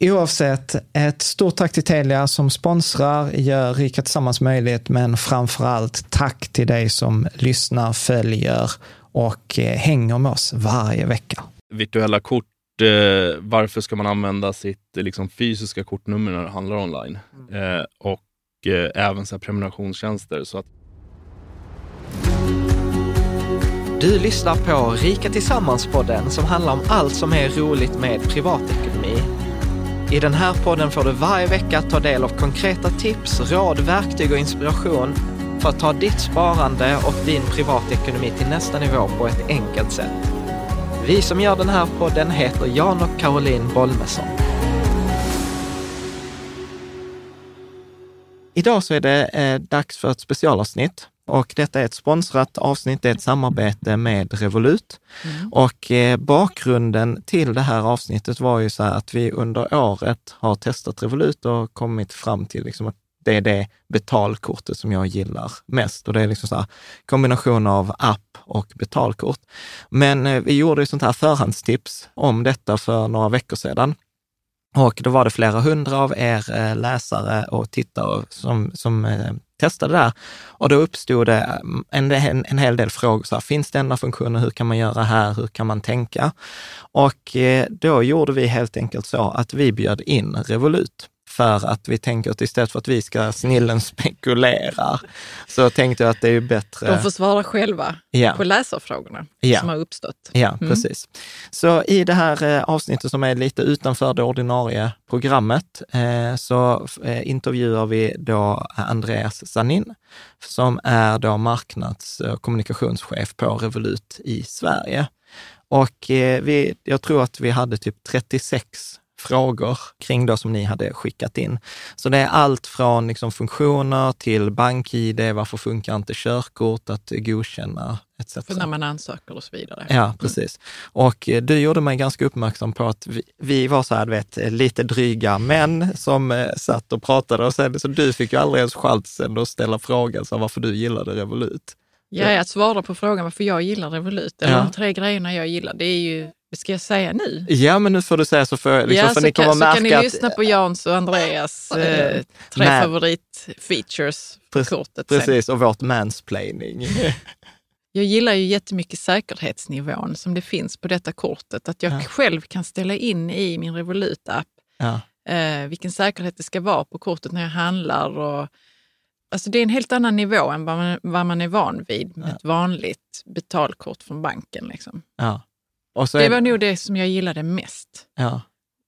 Oavsett, ett stort tack till Telia som sponsrar, gör Rika Tillsammans möjligt, men framför allt tack till dig som lyssnar, följer och eh, hänger med oss varje vecka. Virtuella kort, eh, varför ska man använda sitt liksom, fysiska kortnummer när det handlar online? Eh, och eh, även så här, prenumerationstjänster. Så att Du lyssnar på Rika Tillsammans-podden som handlar om allt som är roligt med privatekonomi. I den här podden får du varje vecka ta del av konkreta tips, råd, verktyg och inspiration för att ta ditt sparande och din privatekonomi till nästa nivå på ett enkelt sätt. Vi som gör den här podden heter Jan och Caroline Bolmesson. Idag så är det eh, dags för ett specialavsnitt och detta är ett sponsrat avsnitt, det är ett samarbete med Revolut. Och eh, bakgrunden till det här avsnittet var ju så här att vi under året har testat Revolut och kommit fram till liksom att det är det betalkortet som jag gillar mest. Och det är liksom så här kombination av app och betalkort. Men eh, vi gjorde ju sånt här förhandstips om detta för några veckor sedan. Och då var det flera hundra av er eh, läsare och tittare som, som eh, testade det här. Och då uppstod det mm, en, en, en hel del frågor. Så här, finns denna funktionen? Hur kan man göra här? Hur kan man tänka? Och eh, då gjorde vi helt enkelt så att vi bjöd in Revolut för att vi tänker att istället för att vi ska snillen spekulera, så tänkte jag att det är bättre... De får svara själva Ja. på läsarfrågorna Ja. som har uppstått. Ja, Mm. precis. Så i det här eh, avsnittet som är lite utanför det ordinarie programmet, eh, så eh, intervjuar vi då Andreas Sanin, som är då marknads och kommunikationschef på Revolut i Sverige. Och vi, jag tror att vi hade typ 36 frågor kring då som ni hade skickat in. Så det är allt från liksom funktioner till bank-id, varför funkar inte körkort, att godkänna etc. För när man ansöker och så vidare. Ja, precis. Och eh, du gjorde mig ganska uppmärksam på att vi, vi var så här, vet, lite dryga män som eh, satt och pratade och sen så du fick ju aldrig ens chansen att ställa frågan så varför du gillade Revolut. Ja, att svara på frågan varför jag gillar Revolut, eller Ja. de tre grejerna jag gillar, det är ju, det ska jag säga nu? Ja, men nu får du säga så får, liksom, ja, för så, ni kommer kan, så att kan ni märka lyssna på Jans och Andreas eh, tre favoritfeatures på Precis, kortet sen. Precis, och vårt mansplaining. Jag gillar ju jättemycket säkerhetsnivån som det finns på detta kortet. Att jag Ja. själv kan ställa in i min Revolut-app ja. eh, vilken säkerhet det ska vara på kortet när jag handlar. Och, alltså det är en helt annan nivå än vad man, vad man är van vid med ett vanligt betalkort från banken. Liksom. ja. Det är, var nog det som jag gillade mest. ja.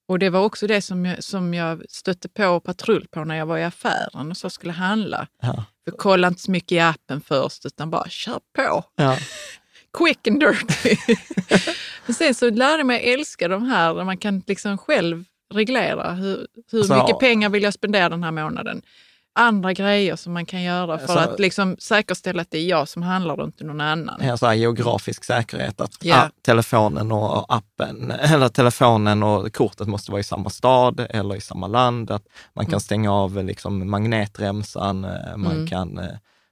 Och det var också det som jag, som jag stötte på patrull på när jag var i affären och så skulle handla. Ja. För kolla inte så mycket i appen först utan bara kör på. Ja. Quick and dirty. Men sen så lärde jag mig älska de här där man kan liksom själv reglera hur, hur Så- mycket pengar vill jag spendera den här månaden. Andra grejer som man kan göra för Så- att liksom säkerställa att det är jag som handlar och inte någon annan. Ja, så här geografisk säkerhet, att Ja. ah, telefonen och appen, eller telefonen och kortet måste vara i samma stad eller i samma land. Att man kan Mm. stänga av liksom, magnetremsan, eh, man Mm. kan eh,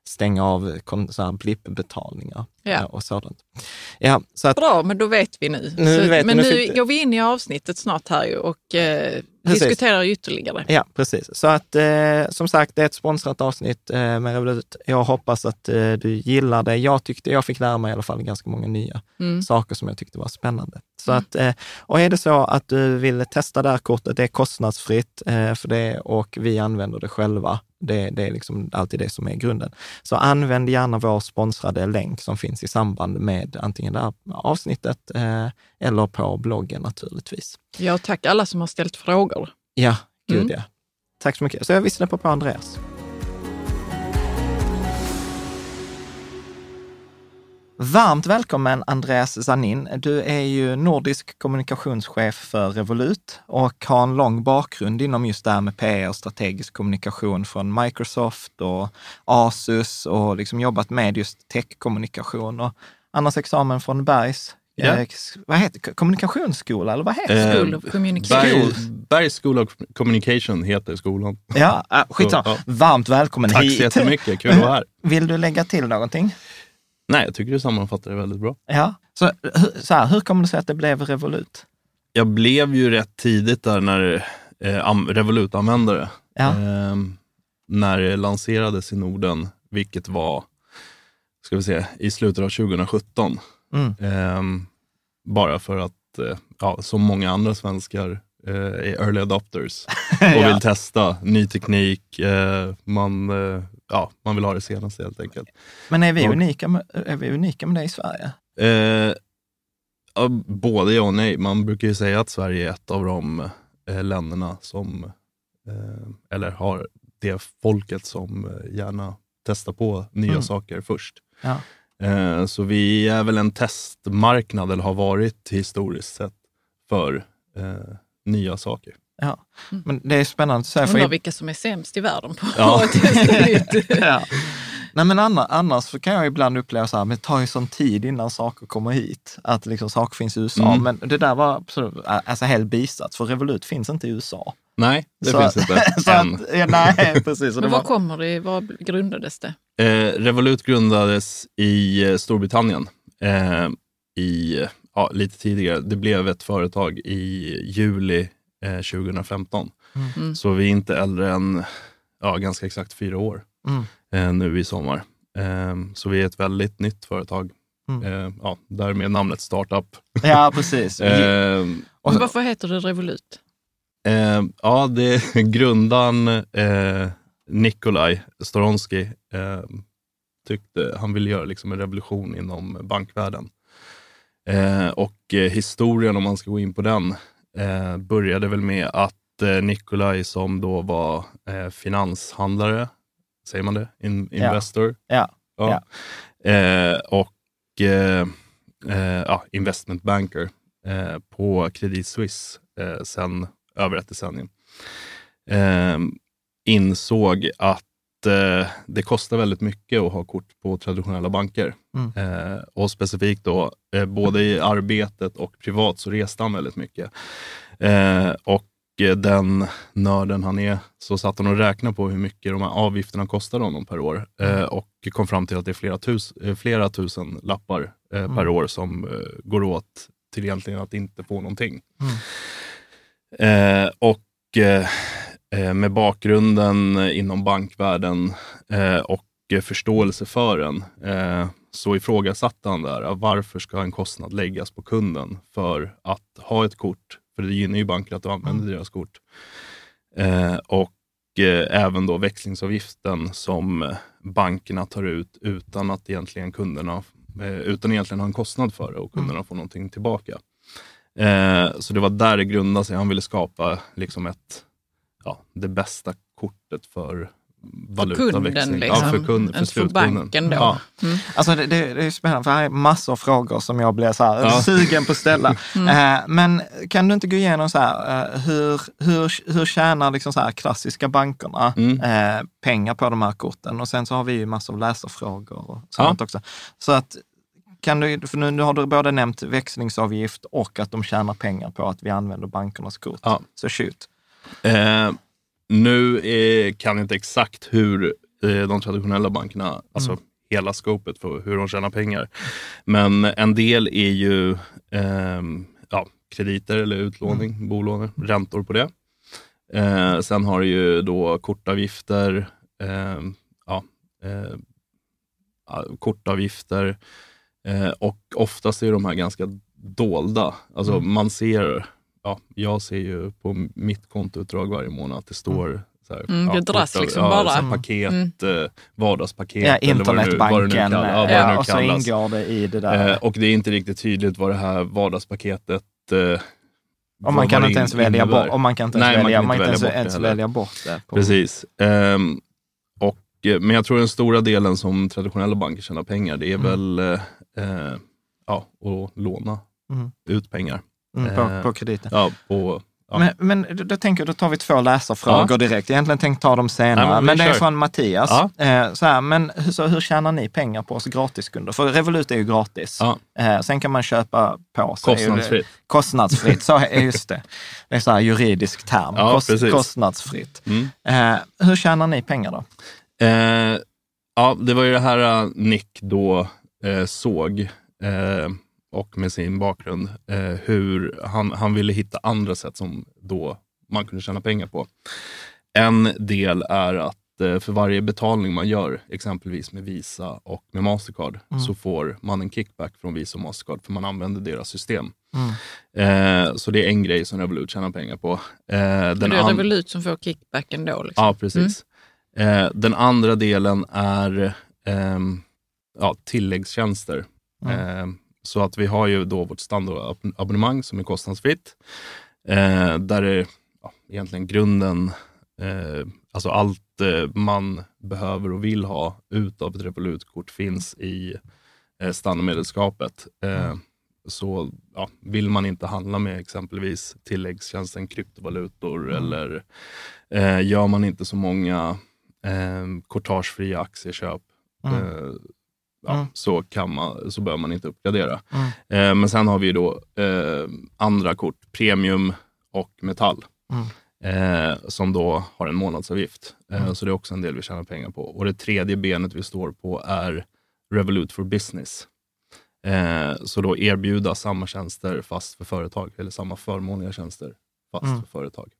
stänga av kon- så här blippbetalningar Ja. eh, och sådant. Ja, så att, Bra, men då vet vi nu. Nu så, vet vi, men nu nu fick går vi in i avsnittet snart här ju och eh, Precis. diskuterar ytterligare. Ja, precis. Så att eh, som sagt, det är ett sponsrat avsnitt eh, med Revolut. Jag hoppas att eh, du gillar det. Jag tyckte jag fick lära mig i alla fall ganska många nya Mm. saker som jag tyckte var spännande. Så att, eh, och är det så att du vill testa det här kortet, det är kostnadsfritt eh, för det och vi använder det själva. Det, det är liksom alltid det som är grunden. Så använd gärna vår sponsrade länk som finns i samband med antingen det här avsnittet eh, eller på bloggen naturligtvis. Ja, tack alla som har ställt frågor. Ja, gud Mm. ja. Tack så mycket. Så jag vi släpper på Andreas. Varmt välkommen Andreas Zanin. Du är ju nordisk kommunikationschef för Revolut och har en lång bakgrund inom just det här med PR och strategisk kommunikation från Microsoft och Asus och liksom jobbat med just techkommunikation. Och Annars examen från Bergs, Eh, vad heter kommunikationsskola eller vad heter? Eh, School of Communication. Berg, Bergs School of Communication heter skolan. Ja, äh, skitsamma. Ja. Varmt välkommen Tack hit. så jättemycket, kul att vara här. Vill du lägga till någonting? Nej, jag tycker du sammanfattar det väldigt bra. Ja. Så, hur- så här, hur kommer det sig att det blev Revolut? Jag blev ju rätt tidigt där när eh, Revolut-användare. Ja. Eh, när det lanserades i Norden, vilket var ska vi se, i slutet av 2017. Mm. Eh, bara för att, eh, ja, som många andra svenskar, eh, är early adopters och Ja. vill testa ny teknik. Eh, man, eh, ja, man vill ha det senaste helt enkelt. Men är vi, Och- unika med, är vi unika med det i Sverige? Eh, både ja och nej. Man brukar ju säga att Sverige är ett av de länderna som, eller har det folket som gärna testar på nya Mm. saker först. Ja. Eh, så vi är väl en testmarknad, eller har varit historiskt sett, för eh, nya saker. Ja. Men det är spännande att säga. För Undrar vilka som är sämst i världen på Ja. att testa nytt. ja. Nej, men annars, annars så kan jag ibland uppleva så här, men det tar ju sån tid innan saker kommer hit. Att liksom saker finns i USA. Mm. Men det där var absolut, alltså helt bisats, för Revolut finns inte i USA. Nej, det så, finns inte så att, ja, Nej, precis. Men var var, kommer det, var grundades det? Eh, Revolut grundades i eh, Storbritannien eh, i, ja, lite tidigare. Det blev ett företag i juli eh, 2015. Mm. Så vi är inte äldre än ja, ganska exakt fyra år Mm. eh, nu i sommar. Eh, så vi är ett väldigt nytt företag. Mm. Eh, ja, därmed namnet Startup. ja, precis. Eh, Och- varför heter det Revolut? Eh, ja, det är grundaren eh, Nikolaj Storonsky eh, tyckte han ville göra liksom en revolution inom bankvärlden. Eh, och eh, historien, om man ska gå in på den, eh, började väl med att eh, Nikolaj som då var eh, finanshandlare, säger man det? In, Ja. investor. Ja. Ja. Eh, och ja, investment banker på Credit Suisse sen över ett decennium. Insåg att eh, det kostar väldigt mycket att ha kort på traditionella banker. Mm. Eh, och specifikt då, eh, både i arbetet och privat så reste han väldigt mycket. Eh, och eh, den nörden han är så satt han och räknade på hur mycket de här avgifterna kostar honom per år eh, och kom fram till att det är flera, tus, flera tusen lappar eh, per år som går åt till egentligen att inte få någonting. Eh, och med bakgrunden inom bankvärlden eh, och eh, förståelse för den eh, så ifrågasatte han där, varför ska en kostnad läggas på kunden för att ha ett kort? För det gynnar ju banken att du använder deras kort. Eh, och eh, även då växlingsavgiften som eh, bankerna tar ut utan att egentligen kunderna eh, utan egentligen ha en kostnad för det och kunderna får någonting tillbaka. Eh, så det var där det grundade sig. Han ville skapa liksom ett, ja, det bästa kortet för valutaväxling. kunden, ja, för, liksom. kund, för för banken då. Ja. Alltså det, det, det är spännande, för här är massor av frågor som jag blir så här, Ja. sugen på att ställa. Eh, men kan du inte gå igenom så här, eh, hur, hur, hur tjänar liksom så här klassiska bankerna Mm. eh, pengar på de här korten? Och sen så har vi ju massor av läsarfrågor och sånt också. Så att, kan du, för nu, nu har du både nämnt växlingsavgift och att de tjänar pengar på att vi använder bankernas kort. Ja. Så shoot. Eh, nu eh, kan jag inte exakt hur eh, de traditionella bankerna, alltså hela scopet för hur de tjänar pengar. Men en del är ju ehm, ja, krediter eller utlåning, bolån, räntor på det. Eh, sen har du ju då kortavgifter, ehm, ja, eh, ja, kortavgifter eh, och oftast är de här ganska dolda. Alltså man ser ja, jag ser ju på mitt kontoutdrag varje månad att det står så här, Mm, det dras liksom ja, bara. så här paket, eh, vardagspaket. Ja, internetbanken. Ja, ja, nu och så ingår det i det där. Eh, och det är inte riktigt tydligt vad det här vardagspaketet eh, vad- man kan inte ens välja innebär. bort, och man kan inte ens Nej, välja, kan man inte kan inte välja ens, bort det ens välja bort det. På, Precis. Ehm, och, eh, men jag tror den stora delen som traditionella banker tjänar pengar, det är Mm. väl eh, eh, ja, att låna Mm. ut pengar. Mm, på, eh, på krediten. Ja, på, ja. Men, men då, tänker jag, då tar vi två läsarfrågor direkt. Jag egentligen tänkte ta dem senare, Nej, men men, det är kör. från Mattias. Ja. Eh, så här, men hur, så hur tjänar ni pengar på oss gratiskunder? För Revolut är ju gratis. Ja. Eh, sen kan man köpa på sig. Kostnadsfritt. Kostnadsfritt, så är just det. Det är så här juridisk term. Ja, Kost, precis. kostnadsfritt. Mm. Eh, hur tjänar ni pengar då? Ja, det var ju det här Nick då såg och med sin bakgrund eh, hur han, han ville hitta andra sätt som då man kunde tjäna pengar på. En del är att eh, för varje betalning man gör, exempelvis med Visa och med Mastercard, så får man en kickback från Visa och Mastercard för man använder deras system. Eh, så det är en grej som Revolut tjänar pengar på. Eh, den det är Revolut som får kickbacken då. Liksom. Ja, precis. Eh, den andra delen är ehm, ja, tilläggstjänster. Eh, så att vi har ju då vårt standardabonnemang som är kostnadsfritt. Eh, där är ja, egentligen grunden, eh, alltså allt eh, man behöver och vill ha utav ett Revolut-kort finns i eh, standardmedlemskapet. Eh, Så ja, vill man inte handla med exempelvis tilläggstjänsten kryptovalutor eller eh, gör man inte så många eh, courtagefria aktieköp eh, ja, så, kan man, så bör man inte uppgradera. Eh, men sen har vi då eh, andra kort, premium och metall. Eh, som då har en månadsavgift. Eh, Så det är också en del vi tjänar pengar på. Och det tredje benet vi står på är Revolut for Business. Eh, så då erbjuda samma tjänster fast för företag, eller samma förmånliga tjänster fast för företag.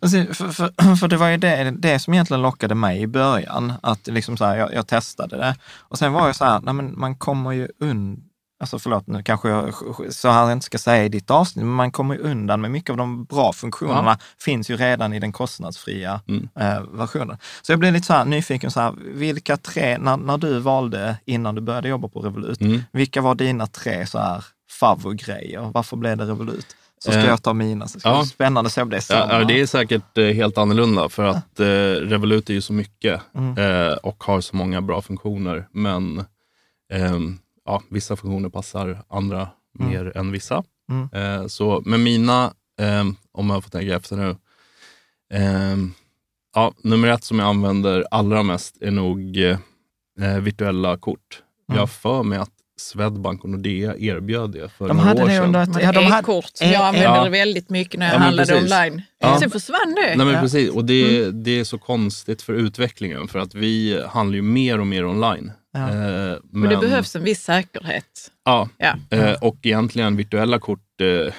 För, för, för det var ju det, det som egentligen lockade mig i början, att liksom så här, jag, jag testade det. Och sen var jag så här, nej men man kommer ju undan, alltså förlåt nu kanske jag så här inte ska säga i ditt avsnitt, men man kommer ju undan med mycket av de bra funktionerna, finns ju redan i den kostnadsfria Mm. eh, versionen. Så jag blev lite så här nyfiken, så här, vilka tre, när, när du valde innan du började jobba på Revolut, Mm. vilka var dina tre så här favoritgrejer? Varför blev det Revolut? Så ska Eh, jag ta mina, så ska ja. spännande att se om det är samma. Ja, det är säkert eh, helt annorlunda för att eh, Revolut är ju så mycket eh, och har så många bra funktioner. Men ehm, ja, vissa funktioner passar andra mer än vissa. Eh, så, men mina, ehm, om jag får tänka efter nu. ehm, ja, nummer ett som jag använder allra mest är nog virtuella kort. Jag har för mig att Swedbank och Nordea erbjöd det för De några hade år det sedan. under ett... Ja, de hade, Eh, jag använde ja. väldigt mycket när jag Ja, men handlade precis. online. Ja. Sen försvann det. Nej men Ja. precis, och det, det är så konstigt för utvecklingen för att vi handlar ju mer och mer online. Ja. Eh, men, Och det behövs en viss säkerhet. Ja, Ja. eh, och egentligen virtuella kort, eh,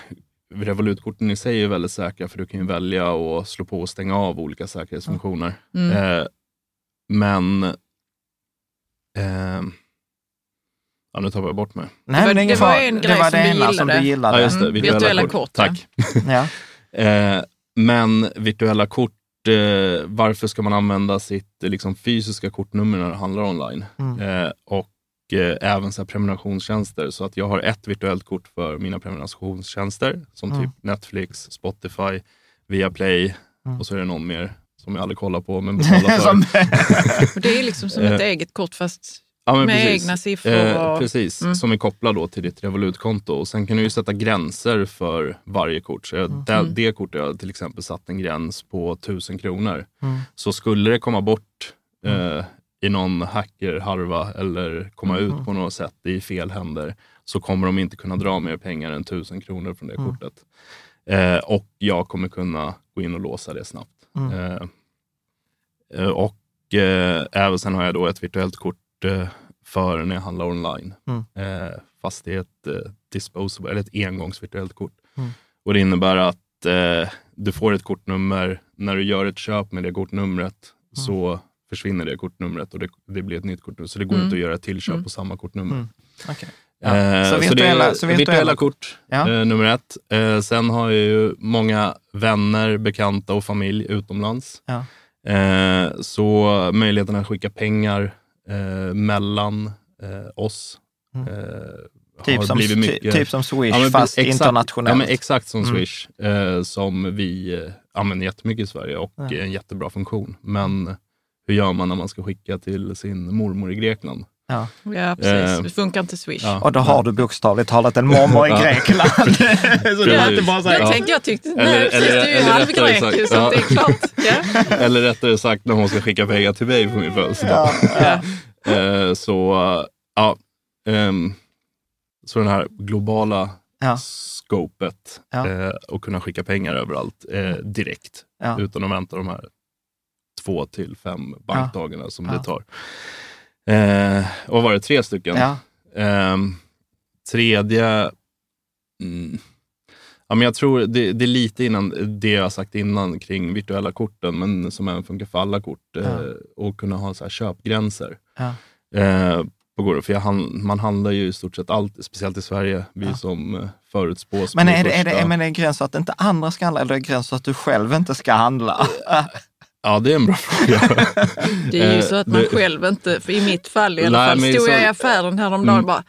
Revolutkorten i sig är väldigt säkra för du kan ju välja att slå på och stänga av olika säkerhetsfunktioner. Mm. Eh, men... Ja, nu tar jag bort mig. Nej, Det var- men det var en det grej var som det ena som du gillade. Ja, just det. Mm, Virtuella, virtuella kort. kort. Tack. Ja. Eh, men virtuella kort, eh, varför ska man använda sitt liksom, fysiska kortnummer när det handlar online? Mm. Eh, och även så här prenumerationstjänster. Så att jag har ett virtuellt kort för mina prenumerationstjänster som Mm. typ Netflix, Spotify, Viaplay Mm. och så är det någon mer som jag aldrig kollar på men betalar för. Det är liksom som ett eget kort fast ja, men med precis. egna siffror. Eh, och, precis, Mm. som är kopplad då till ditt Revolut-konto. Och sen kan du ju sätta gränser för varje kort. Så jag, Mm. det, det kortet har jag till exempel satt en gräns på 1000 kronor. Mm. Så skulle det komma bort eh, i någon hackerharva eller komma Mm. ut på något sätt i fel händer så kommer de inte kunna dra mer pengar än 1000 kronor från det Mm. kortet. Eh, och jag kommer kunna gå in och låsa det snabbt. Mm. Eh, eh, och eh, även sen har jag då ett virtuellt kort för när jag handlar online. Mm. Eh, fast det är ett eh, disposable, eller ett engångsvirtuellt kort. Mm. Och det innebär att eh, du får ett kortnummer. När du gör ett köp med det kortnumret Mm. så försvinner det kortnumret och det, det blir ett nytt kortnummer. Så det går Mm. inte att göra ett till köp Mm. på samma kortnummer. Mm. Ja. Eh, Så så, virtuella- det är så virtuella, virtuella- kort, Ja. eh, nummer ett. Eh, sen har jag ju många vänner, bekanta och familj utomlands. Ja. Eh, så möjligheten att skicka pengar eh, mellan eh, oss Mm. eh, Typ, har som, mycket... typ som Swish, Ja, men fast exakt, internationellt. Ja, men exakt som Mm. Swish, eh, som vi eh, använder jättemycket i Sverige och Ja. är en jättebra funktion. Men hur gör man när man ska skicka till sin mormor i Grekland? Ja. Ja, precis. Eh, det funkar inte Swish. ja. Och då har du bokstavligt talat en mormor i. Grekland. så det inte bara så här, Jag Ja. tänkte, jag tyckte, Eller- nej precis, eller- du är ju eller halvgrek rättare ju, sagt, så ja. det är klart. Ja. Eller rättare sagt när hon ska skicka pengar till mig på min födelsedag. ja, ja. Eh, så ja, ehm, så den här globala Ja. scopet Ja. eh, och kunna skicka pengar överallt eh, direkt Ja. utan att vänta de här två till fem bankdagarna som Ja. det tar. Eh, vad var det, tre stycken? Ja. Ehm, tredje, mm, ja, men jag tror det, det är lite innan det jag har sagt innan kring virtuella korten, men som även funkar för alla kort. Eh, Ja. och kunna ha så här köpgränser. Ja. Eh, på för jag hand, man handlar ju i stort sett allt, speciellt i Sverige, vi Ja. som eh, förutspås. Men är det, är, det, är det gräns så att inte andra ska handla eller är det gräns så att du själv inte ska handla? Ja, det är en bra fråga. Det är ju Eh, så att man det- själv inte, för i mitt fall i alla Nej, fall, men stod så- jag i affären häromdagen Mm. och bara,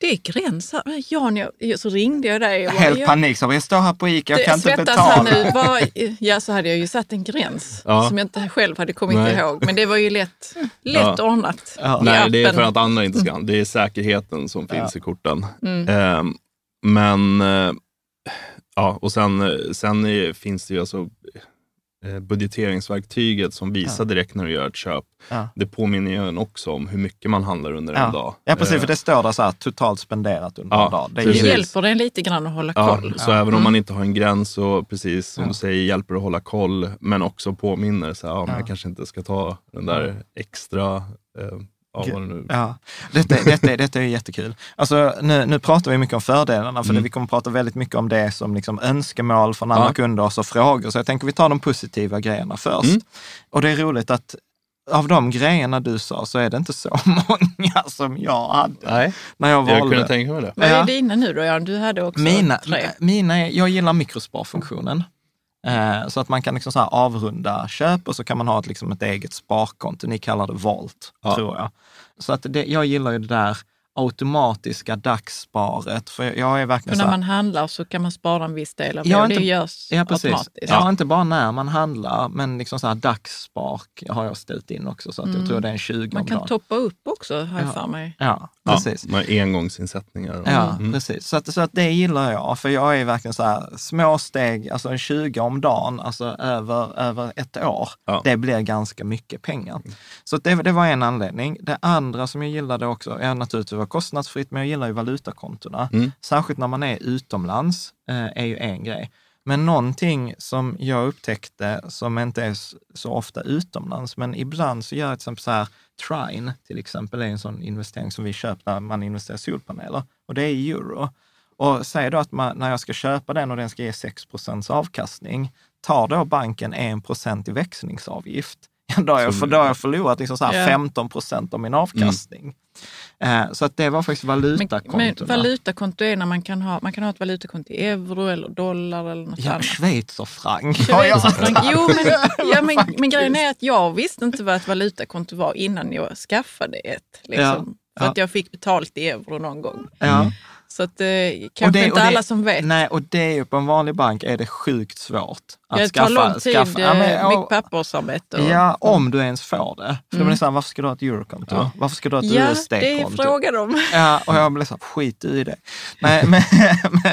det är gräns här. Men Jan, jag, så ringde jag dig och bara, Helt panik, så jag står här på Ica, jag det kan inte betala. nu. Var, ja, så hade jag ju satt en gräns Ja. som jag inte själv hade kommit Nej. ihåg. Men det var ju lätt, lätt Ja. ordnat. Ja. Nej, det är appen. för att andra inte ska. Det är säkerheten som finns i korten. Mm. Ehm, men, eh, ja, och sen, eh, sen är, finns det ju alltså eh, budgeteringsverktyget som visar direkt när du gör ett köp. Ja. Det påminner ju en också om hur mycket man handlar under en Ja. dag. ja, precis, Eh, för det står där så här, totalt spenderat under Ja, en dag. Det precis. Hjälper den lite grann att hålla Ja, koll. så även om man inte har en gräns så precis som Ja. du säger hjälper det att hålla koll men också påminner så här, ja, men Ja. jag kanske inte ska ta den där extra, eh, ja, Ja, detta, detta, detta är jättekul. Alltså, nu, nu pratar vi mycket om fördelarna, för Mm. vi kommer prata väldigt mycket om det som liksom önskemål från andra Ja. kunder och så frågor. Så jag tänker vi tar de positiva grejerna först. Mm. Och det är roligt att av de grejerna du sa så är det inte så många som jag hade Nej, när jag jag valde. kunde tänka mig det. Vad är dina nu då Jan? Du hade också Mina, tre. mina jag gillar mikrosparfunktionen. Eh, så att man kan liksom så här avrunda köp och så kan man ha ett, liksom ett eget sparkonto. Ni kallar det Volt, Ja. tror jag. Så att det, jag gillar ju det där automatiska dagssparet. För jag är För verkligen när så här, man handlar så kan man spara en viss del av det och det inte- görs Ja, precis. automatiskt. Ja, inte bara när man handlar, men liksom så här dagsspar har jag ställt in också. Så att jag tror det är en 20 Mm. Man kan dagen. toppa upp också, har jag Ja. för mig. Ja, precis. med engångsinsättningar. Ja, Mm. precis. Så, att, så att det gillar jag, för jag är verkligen så här, små steg, alltså en 20 om dagen, alltså över, över ett år, Ja. det blir ganska mycket pengar. Så att det, det var en anledning. Det andra som jag gillade också, ja naturligtvis var kostnadsfritt, men jag gillar ju valutakontona. Mm. Särskilt när man är utomlands, eh, är ju en grej. Men någonting som jag upptäckte som inte är så ofta utomlands, men ibland så gör jag till exempel så här, Trine till exempel är en sån investering som vi köper när man investerar i solpaneler och det är i euro. Och säg då att man, när jag ska köpa den och den ska ge 6% avkastning, tar då banken 1 i växlingsavgift, då har jag, för, då har jag förlorat liksom så här Ja. 15% av min avkastning. Eh, så att det var faktiskt Men, valutakontona. men valutakonto är när man kan ha, man kan ha ett valutakonto i euro eller dollar eller något Ja, annat. schweizerfranc. Schweizerfranc. Jo, men, ja, men, men grejen är att jag visste inte vad ett valutakonto var innan jag skaffade ett. Liksom, Ja, För att jag fick betalt i euro någon gång. Ja. Så att, eh, kanske Och det- inte och det- alla som vet. Nej, och det är ju på en vanlig bank är det sjukt svårt att det tar skaffa. lång tid, skaffa ja, men, eh, och- mycket pappersarbete. och- Ja, om du ens får det. För Mm. det blir så här, varför ska du ha ett eurokonto? Ja. Varför ska du ha ett Ja, det är USD-konto? frågan om. Ja, och jag blev så här, skit i det. Nej, men,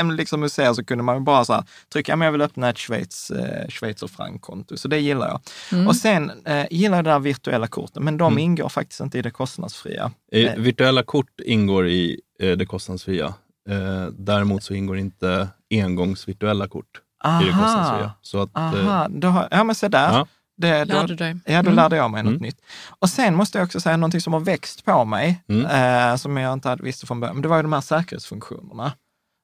men liksom du ser så kunde man ju bara så här, trycka, ja, men jag vill öppna ett Schweiz, eh, schweizerfrankkonto. Så det gillar jag. Mm. Och sen eh, gillar jag det där virtuella korten, men de ingår faktiskt inte i det kostnadsfria. Eh, Eh, Virtuella kort ingår i eh, det kostnadsfria. Eh, däremot så ingår inte engångsvirtuella kort i det kostnadsfria. Så att, eh, aha, har, ja men se där. Ja. Det, då, Lärde dig. Ja, då Mm. lärde jag mig något Mm. nytt. Och sen måste jag också säga någonting som har växt på mig, Mm. eh, som jag inte hade visste från början, men det var ju de här säkerhetsfunktionerna.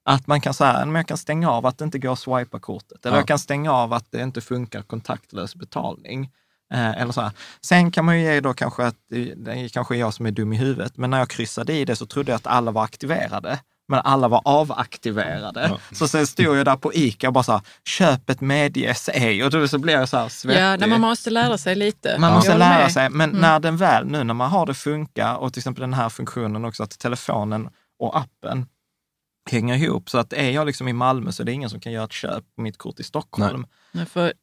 Att man kan säga, men jag kan stänga av att det inte går att swipa kortet. Eller Ja. jag kan stänga av att det inte funkar kontaktlös betalning. Eh, eller så här. Sen kan man ju ge då kanske att, det det är kanske jag som är dum i huvudet, men när jag kryssade i det så trodde jag att alla var aktiverade. Men alla var avaktiverade. Ja. Så sen stod jag där på ICA och bara så här, köpet medges ej. Och då så blev jag så här svettig. Ja, när man måste lära sig lite. Man måste lära med. sig, men Mm. när den väl, nu när man har det funkar och till exempel den här funktionen också, att telefonen och appen hänger ihop. Så att är jag liksom i Malmö så är det ingen som kan göra ett köp på mitt kort i Stockholm. Nej, För,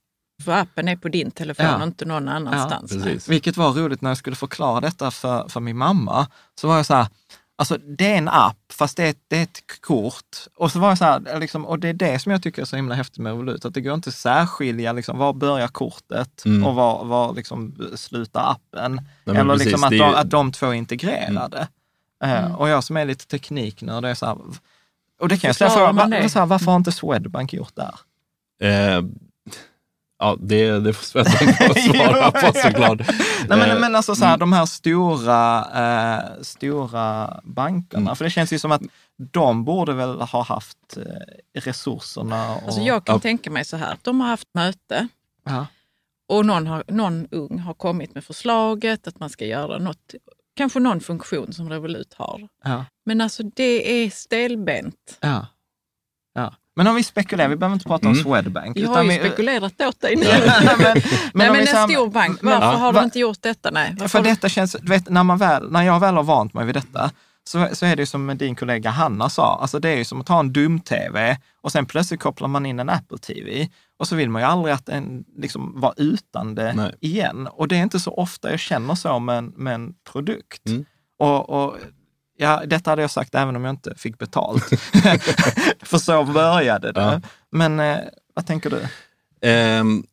för appen är på din telefon Ja. och inte någon annanstans. precis. Vilket var roligt när jag skulle förklara detta för, för min mamma. Så var jag så här, alltså det är en app fast det är, ett- det är ett kort. Och så var jag så här, liksom, och det är det som jag tycker är så himla häftigt med Revolut, att det går inte att särskilja liksom, var börjar kortet Mm. och var, var liksom slutar appen. men Eller precis, liksom att, de, att de två är integrerade. Mm. och jag som är lite tekniknörd, det är så här, och det kan jag här, varför har inte Swedbank gjort det här? Eh, ja, det, det får Svensson svara på såklart. Nej, men, Eh, men alltså så här, de här stora, eh, stora bankerna, Mm. för det känns ju som att de borde väl ha haft eh, resurserna. Och, Alltså jag kan Ja. tänka mig så här, att de har haft möte ja. och någon, har, någon ung har kommit med förslaget att man ska göra något, kanske någon funktion som Revolut har. Ja, Men alltså det är stelbent. ja. Men om vi spekulerar, vi behöver inte prata om Mm. Swedbank. Jag har ju vi, spekulerat åt dig nu. men, men, Nej, men en stor bank, men- varför Ja. har Va- de inte gjort detta? Nej, varför För detta känns, du vet, när, man väl, när jag väl har vant mig vid detta, så, så är det ju som din kollega Hanna sa, alltså det är ju som att ha en dum-tv och sen plötsligt kopplar man in en Apple TV och så vill man ju aldrig att den liksom vara utan det Nej. igen. Och det är inte så ofta jag känner så med en, med en produkt. Mm. Och, och ja, detta hade jag sagt även om jag inte fick betalt. För så började det. Ja. Men eh, vad tänker du? Ehm,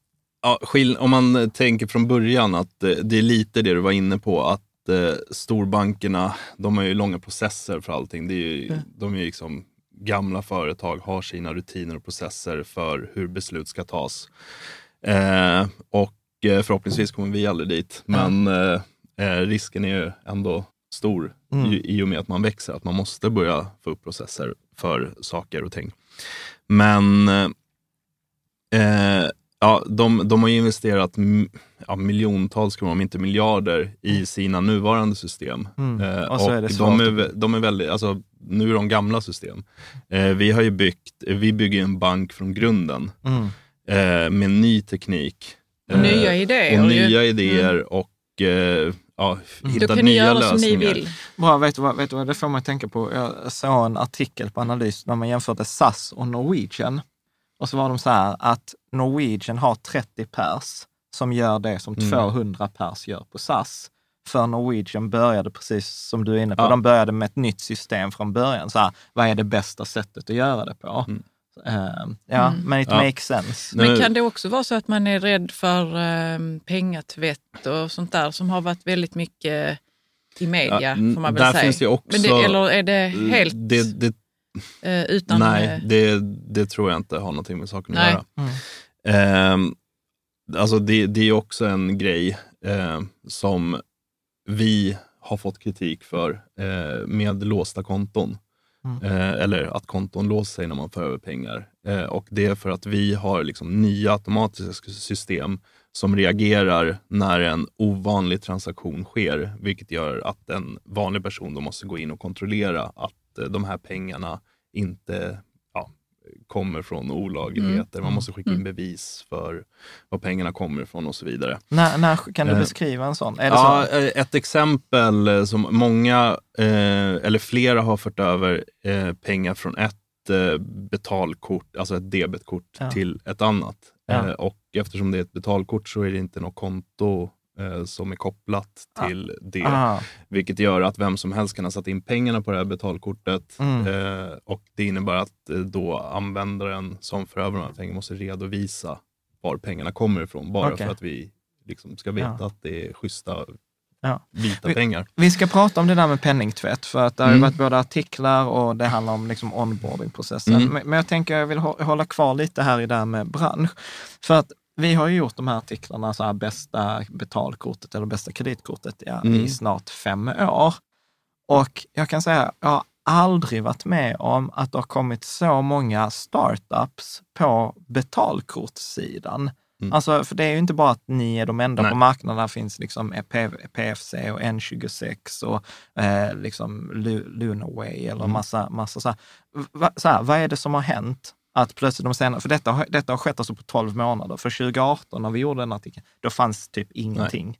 ja, skill- om man tänker från början att eh, det är lite det du var inne på, att eh, storbankerna, de har ju långa processer för allting. Det är ju, Mm. De är ju liksom gamla företag, har sina rutiner och processer för hur beslut ska tas. Eh, och förhoppningsvis kommer vi aldrig dit, men eh, eh, risken är ju ändå stor Mm. i, i och med att man växer, att man måste börja få upp processer för saker och ting. Men eh, ja, de, de har ju investerat ja, miljontals kronor, om inte miljarder, i sina nuvarande system. Mm. Eh, Och så är det de, svårt är, att- vä- de är väldigt, alltså, nu är de gamla system. Eh, vi har ju byggt, vi bygger en bank från grunden Mm. eh, med ny teknik. Och nya idéer Och ju. Mm. nya idéer och eh, ja, Då hitta kan ni nya göra som ni lösningar. vill. Bra, vet du, vad, vet du vad, det får man tänka på. Jag såg en artikel på Analys när man jämförde SAS och Norwegian. Och så var de så här att Norwegian har 30 pers som gör det som Mm. 200 pers gör på SAS. För Norwegian började precis som du är inne på, Ja. de började med ett nytt system från början. Så här, vad är det bästa sättet att göra det på? Mm. Eh, ja, Mm. men it Ja. makes sense. Men kan det också vara så att man är rädd för eh, pengatvätt och sånt där som har varit väldigt mycket i media, Ja, får man väl där säga. finns det också- Men det, eller är det helt Det, det, eh, utan... nej, eh, det, det tror jag inte har någonting med saken att Nej. göra. Mm. Ehm, alltså det, det är också en grej eh, som vi har fått kritik för eh, med låsta konton. Mm. Eh, eller att konton låser sig när man för över pengar. Eh, och det är för att vi har liksom nya automatiska system som reagerar när en ovanlig transaktion sker, vilket gör att en vanlig person då måste gå in och kontrollera att eh, de här pengarna inte kommer från olagligheter. Man måste skicka in bevis för var pengarna kommer ifrån och så vidare. När, när kan du Eh, beskriva en sån? Ja, så? eh, ett exempel eh, som många, eller flera har fört över pengar från ett betalkort, alltså ett debetkort, Ja. till ett annat. Ja. Och eftersom det är ett betalkort så är det inte något konto som är kopplat till det. Ah, Vilket gör att vem som helst kan ha satt in pengarna på det här betalkortet. Mm. Eh, och det innebär att eh, då användaren som för över de här pengarna måste redovisa var pengarna kommer ifrån. Bara Okej. för att vi liksom ska veta Ja. att det är schyssta Ja. vita Vi- pengar. Vi ska prata om det där med penningtvätt, för att det har Mm. varit både artiklar och det handlar om liksom onboardingprocessen. Mm. Men, men jag tänker jag vill hå- hålla kvar lite här i det här med bransch. För att vi har ju gjort de här artiklarna, så här bästa betalkortet eller bästa kreditkortet ja, i Mm. snart fem år. Och jag kan säga, jag har aldrig varit med om att det har kommit så många startups på betalkortssidan. Mm. Alltså, för det är ju inte bara att ni är de enda Nej. på marknaden. Där finns liksom PFC och N26 och eh, liksom Lu- Lunaway eller Mm. massa, massa så här. Va, så här. Vad är det som har hänt? Att plötsligt de senare, för detta, har- detta har skett alltså på 12 månader. För 2018 när vi gjorde den artikeln, då fanns typ ingenting.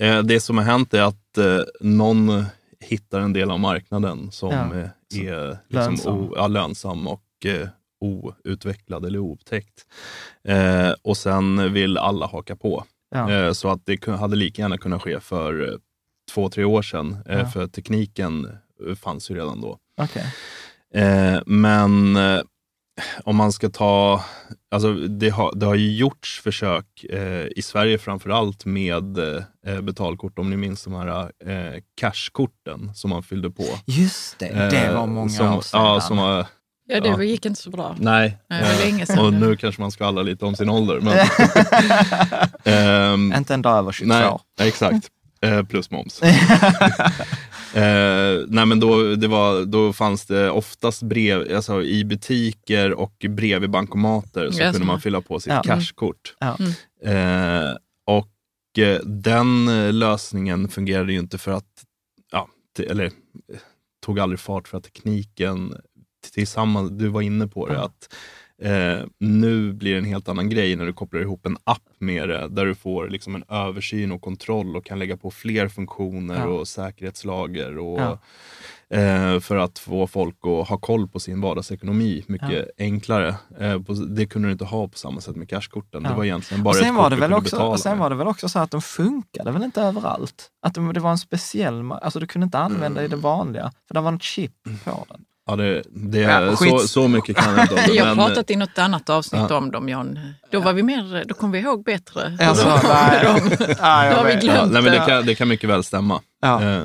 Eh, det som har hänt är att eh, någon hittar en del av marknaden som Ja. eh, är liksom Lönsam. O, ja, lönsam och outvecklad eller oupptäckt. Eh, och sen vill alla haka på. Ja. Eh, så att det hade lika gärna kunnat ske för eh, två, tre år sedan. Ja. För tekniken fanns ju redan då. Eh, men om man ska ta, alltså det har, det har ju gjorts försök eh, i Sverige framför allt med eh, betalkort, om ni minns de här eh, cashkorten som man fyllde på. Just det, det Eh, var många som, år sedan. Ja, som var, ja, det ja. gick inte så bra. nej. Eh, länge sedan och nu. kanske man skvallrar lite om sin ålder. Men, Ehm, Inte en dag över 22. Nej, exakt. Eh, plus moms. eh, nej men då, det var, då fanns det oftast brev, alltså i butiker och brev i bankomater så kunde man fylla på sitt Ja. cashkort. Ja. Eh, och eh, den eh, lösningen fungerade ju inte för att, ja, eller tog aldrig fart för att tekniken tillsammans, du var inne på det, Ja. att Eh, nu blir det en helt annan grej när du kopplar ihop en app med det, där du får liksom en översyn och kontroll och kan lägga på fler funktioner Ja. och säkerhetslager och, Ja. eh, för att få folk att ha koll på sin vardagsekonomi mycket enklare. Eh, på, det kunde du inte ha på samma sätt med cashkorten. Ja. Det var egentligen bara och sen ett var det väl också, och sen med. var det väl också så att de funkade väl inte överallt? Att de, det var en speciell, alltså du kunde inte använda i det vanliga, för det var en chip på den. Ja, det, det, Ja, så, så mycket kan jag inte om det. Jag har men- pratat i något annat avsnitt Ja. om dem, John. Då, var vi mer, då kom vi ihåg bättre. Alltså, Då nej, ja, har vi glömt ja, nej, men det, kan, det kan mycket väl stämma. Ja, Eh,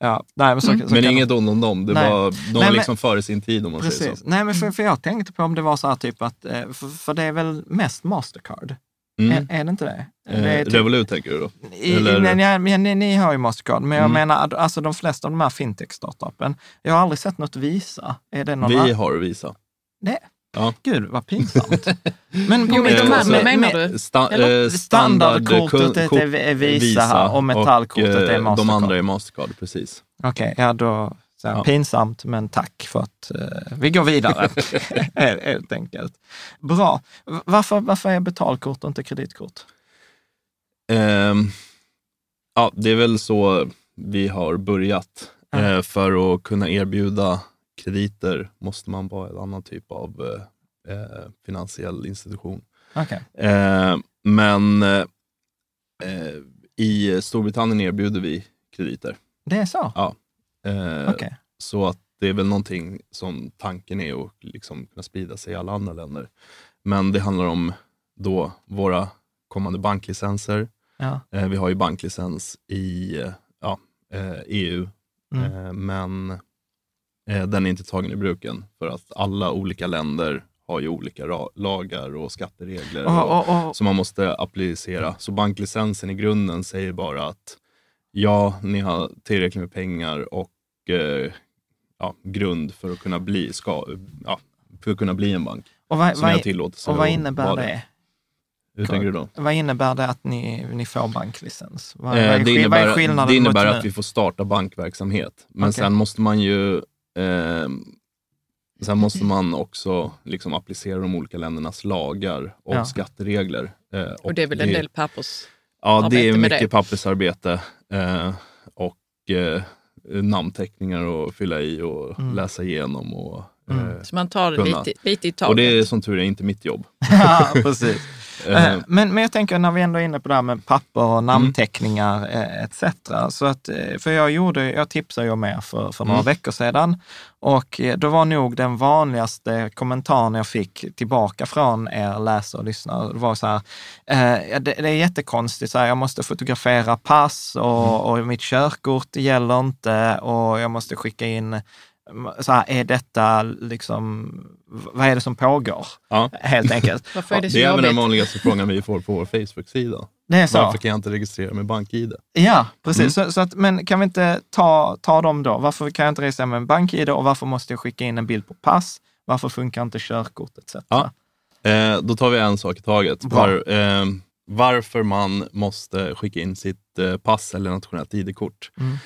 ja. Nej, men så, så men inget ont om dem. Det Nej. var, de Nej, var men- liksom före sin tid om man säger Precis. så. Nej, men för, för jag tänkte på om det var så här typ att, eh, för, för det är väl mest Mastercard? Mm. Är, är det inte det? Eh, är typ- Revolut tänker du då? I, Eller- nej, nej, men ni, ni har ju Mastercard, men jag Mm. menar alltså de flesta av de här fintech-startupen, jag har aldrig sett något Visa. Är det någon Vi har Visa. Nej. Ja. Gud, vad pinsamt. Men Jo, men de så- andra menar med- du? Sta, eh, Standardkortet kort- är, är Visa, och metallkortet och, är eh, Mastercard. De andra är Mastercard, precis. Okej, ja då, så här, Ja. pinsamt, men tack för att eh, vi går vidare, helt, enkelt. Bra. Varför, varför är betalkort och inte kreditkort? Ehm, ja, det är väl så vi har börjat. Ja. Eh, för att kunna erbjuda krediter måste man vara en annan typ av eh, eh, finansiell institution. Okej. Eh, men eh, eh, i Storbritannien erbjuder vi krediter. Det är så? Ja. Eh, Okej. Så att det är väl någonting som tanken är att liksom kunna sprida sig i alla andra länder. Men det handlar om då våra kommande banklicenser. Ja. Eh, vi har ju banklicens i ja, eh, EU, Mm. eh, men den är inte tagen i bruken för att alla olika länder har ju olika lagar och skatteregler Och, och, och, och, som man måste applicera. Så banklicensen i grunden säger bara att ja, ni har tillräckligt med pengar och eh, ja, grund för att kunna bli, ska, ja, för att kunna bli en bank. och, vad, Som jag vad, tillåter och vad innebär det? Hur tänker du då? Vad innebär det att ni, ni får banklicens? Vad, Eh, vad, är, det skill- vad innebär, är skillnaden det innebär mot att nu? vi får starta bankverksamhet. Men Okej. sen måste man ju eh, Sen måste man också liksom applicera de olika ländernas lagar och Ja. skatteregler. Eh, Och det är väl en del pappers... Ja, det är mycket det. pappersarbete eh, och eh, namnteckningar att fylla i och Mm. läsa igenom. Och, Mm. eh, Så man tar det lite, lite i taget. och det är som tur är inte mitt jobb. ja, precis. Eh, Eh, Men, men jag tänker när vi ändå är inne på det här med papper och namnteckningar eh, etc. Så att, för jag, gjorde, jag tipsade ju om er för, för några Mm. veckor sedan och då var nog den vanligaste kommentaren jag fick tillbaka från er läsare och lyssnare, det var så här, eh, det, det är jättekonstigt, så här, jag måste fotografera pass och, och mitt körkort gäller inte och jag måste skicka in så här, är detta liksom, vad är det som pågår? ja. Helt enkelt. Varför är det så Det är även den vanligaste frågan vi får på vår Facebook-sida. Det är så? Varför kan jag inte registrera med BankID? Ja, precis. Mm. Så, så att, men kan vi inte ta, ta dem då? Varför kan jag inte registrera med en bank-id och varför måste jag skicka in en bild på pass? Varför funkar inte körkort etc? Ja. Eh, då tar vi en sak i taget. Var, eh, varför man måste skicka in sitt eh, pass eller nationellt ID-kort Mm.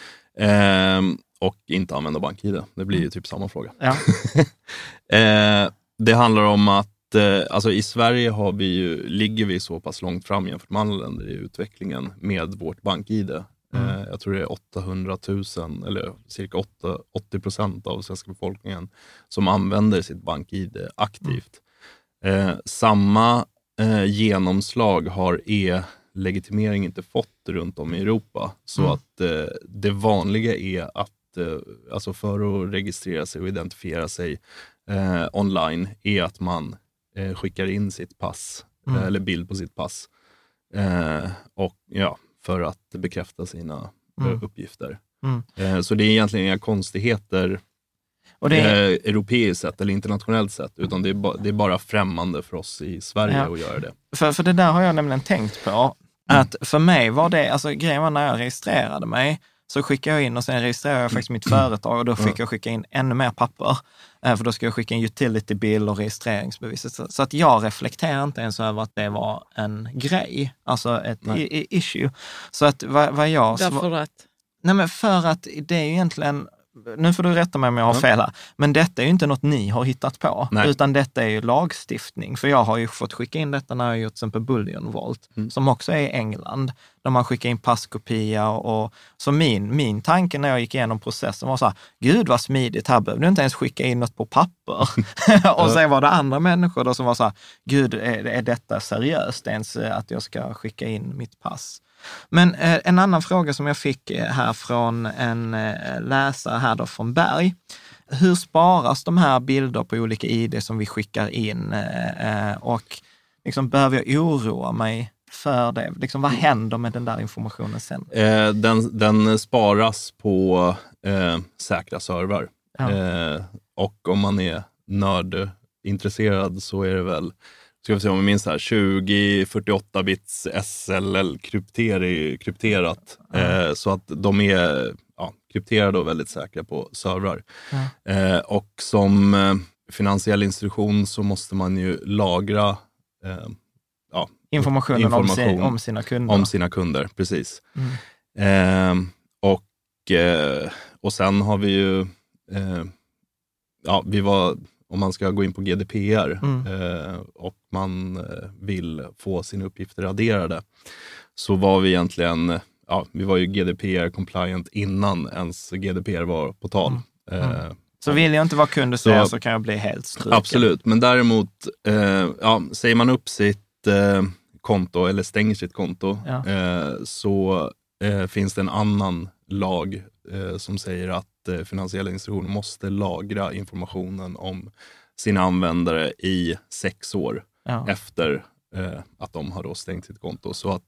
Och inte använda BankID. Det blir ju typ samma fråga. Ja. Eh, det handlar om att eh, alltså i Sverige har vi ju, ligger vi så pass långt fram jämfört med andra länder i utvecklingen med vårt BankID. Mm. Eh, jag tror det är 800 000, eller cirka 8, 80 procent av svenska befolkningen som använder sitt BankID aktivt. Eh, samma eh, genomslag har e-legitimering inte fått runt om i Europa. Så Mm. att eh, det vanliga är att eh, alltså för att registrera sig och identifiera sig eh, online är att man eh, skickar in sitt pass Mm. eh, eller bild på sitt pass. Eh, och ja, för att bekräfta sina eh, Mm. uppgifter. Mm. Så det är egentligen inga konstigheter Och det eh, europeiskt sett eller internationellt sett, utan det är, ba, det är bara främmande för oss i Sverige Ja. att göra det. för, för det där har jag nämligen tänkt på. Att för mig var det, alltså grejen var när jag registrerade mig, så skickade jag in och sen registrerade jag faktiskt mitt företag och då fick jag skicka in ännu mer papper. Eh, För då ska jag skicka in utility bill och registreringsbeviset. Så- att jag reflekterar inte ens över att det var en grej, alltså ett Nej. i, i issue. Så att vad, vad jag... Därför att... Nej, men för att det är ju egentligen, nu får du rätta mig om jag har fel här, men detta är ju inte något ni har hittat på, Nej. utan detta är ju lagstiftning. För jag har ju fått skicka in detta när jag har gjort till exempel Bullion Vault, Mm. som också är i England, där man skickar in passkopia och, så min, min tanke när jag gick igenom processen var så här, gud vad smidigt, här behövde du inte ens skicka in något på papper. och sen var det andra människor då som var så här, gud är, är detta seriöst ens eh, att jag ska skicka in mitt pass? Men eh, en annan fråga som jag fick eh, här från en eh, läsare här då från Berg. Hur sparas de här bilder på olika ID som vi skickar in? Och liksom, behöver jag oroa mig för det? Liksom, vad händer med den där informationen sen? Eh, den, den sparas på eh, säkra servrar. Ja. Eh, och om man är nördintresserad så är det väl, ska vi se om jag minns här, 2048 bits SLL krypter, krypterat. Eh, så att de är ja, krypterade och väldigt säkra på servrar. Ja. Eh, och som eh, finansiell institution så måste man ju lagra eh, ja, Informationen Om, sin, Information om sina kunder. om sina kunder. Precis. Mm. Ehm, och, eh, och sen har vi ju, eh, ja, vi var, om man ska gå in på GDPR Mm. eh, och man eh, vill få sina uppgifter raderade, så var vi egentligen, ja, vi var ju GDPR compliant innan ens GDPR var på tal. Mm. Eh, Så vill jag inte vara kund hos er Så- så kan jag bli helt struken. Absolut, men däremot, eh, ja, säger man upp sitt eh, konto eller stänger sitt konto Ja. eh, så eh, finns det en annan lag som säger att eh, finansiella institutioner måste lagra informationen om sina användare i sex år Ja. efter eh, att de har då stängt sitt konto. Så att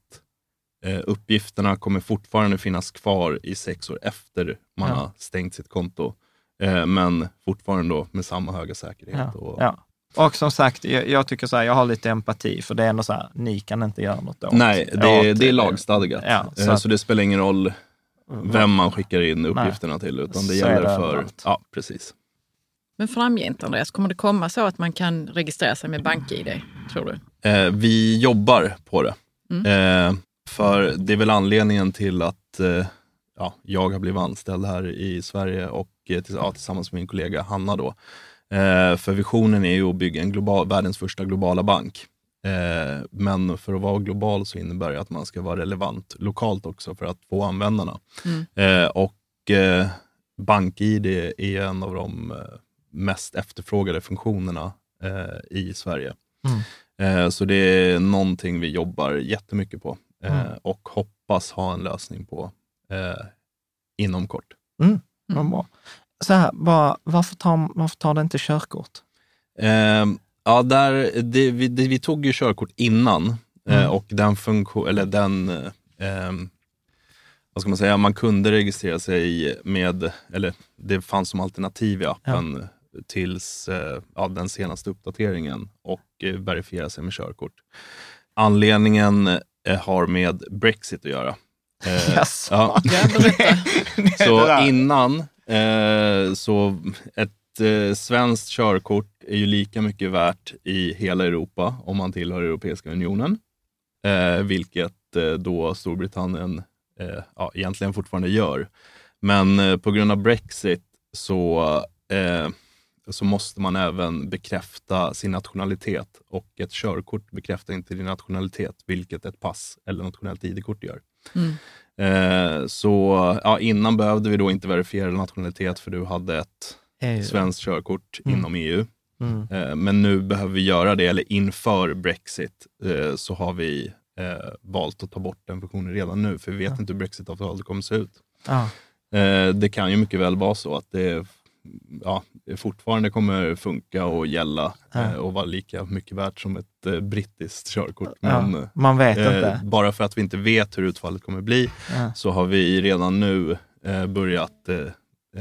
eh, uppgifterna kommer fortfarande finnas kvar i sex år efter man Ja. har stängt sitt konto. Eh, men fortfarande då med samma höga säkerhet. Ja, Och. Och som sagt, jag, jag tycker så här, jag har lite empati, för det är ändå så här, ni kan inte göra något åt Nej, det, är- åt- det är lagstadgat. Ja, så, eh, så det spelar ingen roll vem man skickar in uppgifterna till, utan det gäller det för... Ja, precis. Men framgent, Andreas, kommer det komma så att man kan registrera sig med BankID, tror du? Eh, vi jobbar på det. Mm. Eh, för det är väl anledningen till att eh, ja, jag har blivit anställd här i Sverige och eh, ja, tillsammans med min kollega Hanna. Då. Eh, för visionen är ju att bygga en global, världens första globala bank. Eh, men för att vara global så innebär det att man ska vara relevant lokalt också för att få användarna. Mm. Eh, och eh, BankID är en av de eh, mest efterfrågade funktionerna i Sverige. Eh, så det är någonting vi jobbar jättemycket på Mm. och hoppas ha en lösning på inom kort. Vad bra. Så här, bara, varför, tar, varför tar det inte körkort? Ja, där, det, vi, det, vi tog ju körkort innan eh, Mm. och den funktion, eller den, eh, vad ska man säga, man kunde registrera sig med, eller det fanns som alternativ i appen tills eh, ja, den senaste uppdateringen och eh, verifiera sig med körkort. Anledningen eh, har med Brexit att göra. Eh, Jaså? ja. Ja. Så innan, eh, så ett eh, svenskt körkort är ju lika mycket värt i hela Europa om man tillhör Europeiska unionen. Eh, vilket eh, då Storbritannien eh, ja, egentligen fortfarande gör. Men eh, på grund av Brexit så, eh, så måste man även bekräfta sin nationalitet och ett körkort bekräftar inte din nationalitet, vilket ett pass eller nationellt ID-kort gör. Mm. Eh, så ja, innan behövde vi då inte verifiera nationalitet för du hade ett EU. svenskt körkort Mm. inom EU. Mm. Eh, men nu behöver vi göra det, eller inför Brexit eh, så har vi eh, valt att ta bort den funktionen redan nu, för vi vet inte hur Brexit-avtalet kommer se ut. Ja. Det kan ju mycket väl vara så att det ja, fortfarande kommer funka och gälla Ja. och vara lika mycket värt som ett brittiskt körkort. Ja, Men, man vet inte. bara för att vi inte vet hur utfallet kommer bli Ja. så har vi redan nu börjat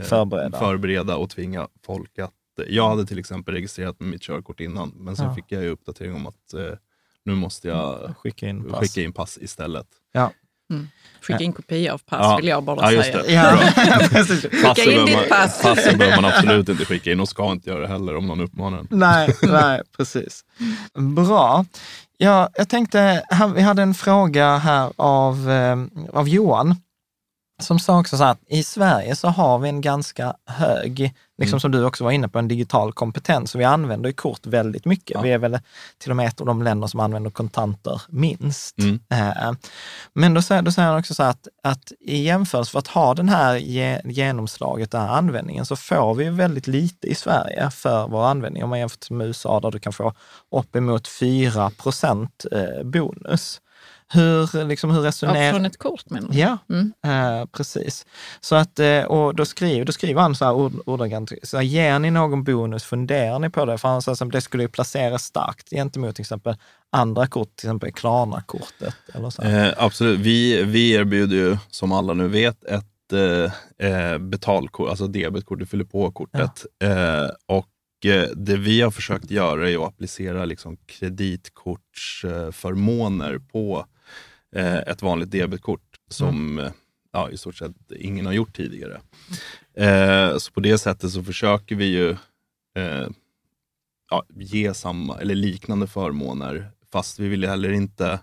Förbereda. förbereda och tvinga folk att... Jag hade till exempel registrerat med mitt körkort innan, men sen Ja. fick jag ju uppdatering om att eh, nu måste jag Skicka in pass. skicka in pass istället. Ja. Skicka in kopia av pass Ja. vill jag bara Ja, just säga. Ja. Passet in ditt pass. Passet behöver man absolut inte skicka in och ska inte göra det heller om någon uppmanar en. Nej, nej, precis. Bra. Ja, jag tänkte, vi hade en fråga här av, eh, av Johan som sa också så här att i Sverige så har vi en ganska hög, liksom Mm. som du också var inne på, en digital kompetens. Så vi använder kort väldigt mycket. Ja. Vi är väl till och med ett av de länder som använder kontanter minst. Mm. Eh, Men då säger, då säger han också så här att, att i jämförelse för att ha den här ge, genomslaget, den här användningen, så får vi väldigt lite i Sverige för vår användning. Om man jämför med USA där du kan få uppemot 4 procent eh, bonus. Hur, liksom, hur Ja, resonerar... från ett kort menar du? Ja, Mm. eh, precis. Så att, eh, och då skriver, då skriver han så här ord- ordagrant, så här, ger ni någon bonus, funderar ni på det? För han säger att det skulle ju placera starkt gentemot till exempel andra kort, till exempel Klarna-kortet. Eller så. här. Eh, absolut. Vi, vi erbjuder ju, som alla nu vet, ett eh, eh, betalkort, alltså debetkort, du fyller på kortet. Eh, och eh, det vi har försökt göra är att applicera liksom kreditkortsförmåner på eh, ett vanligt debetkort som eh, ja, i stort sett ingen har gjort tidigare. Eh, så på det sättet så försöker vi ju eh, ja, ge samma eller liknande förmåner, fast vi vill heller inte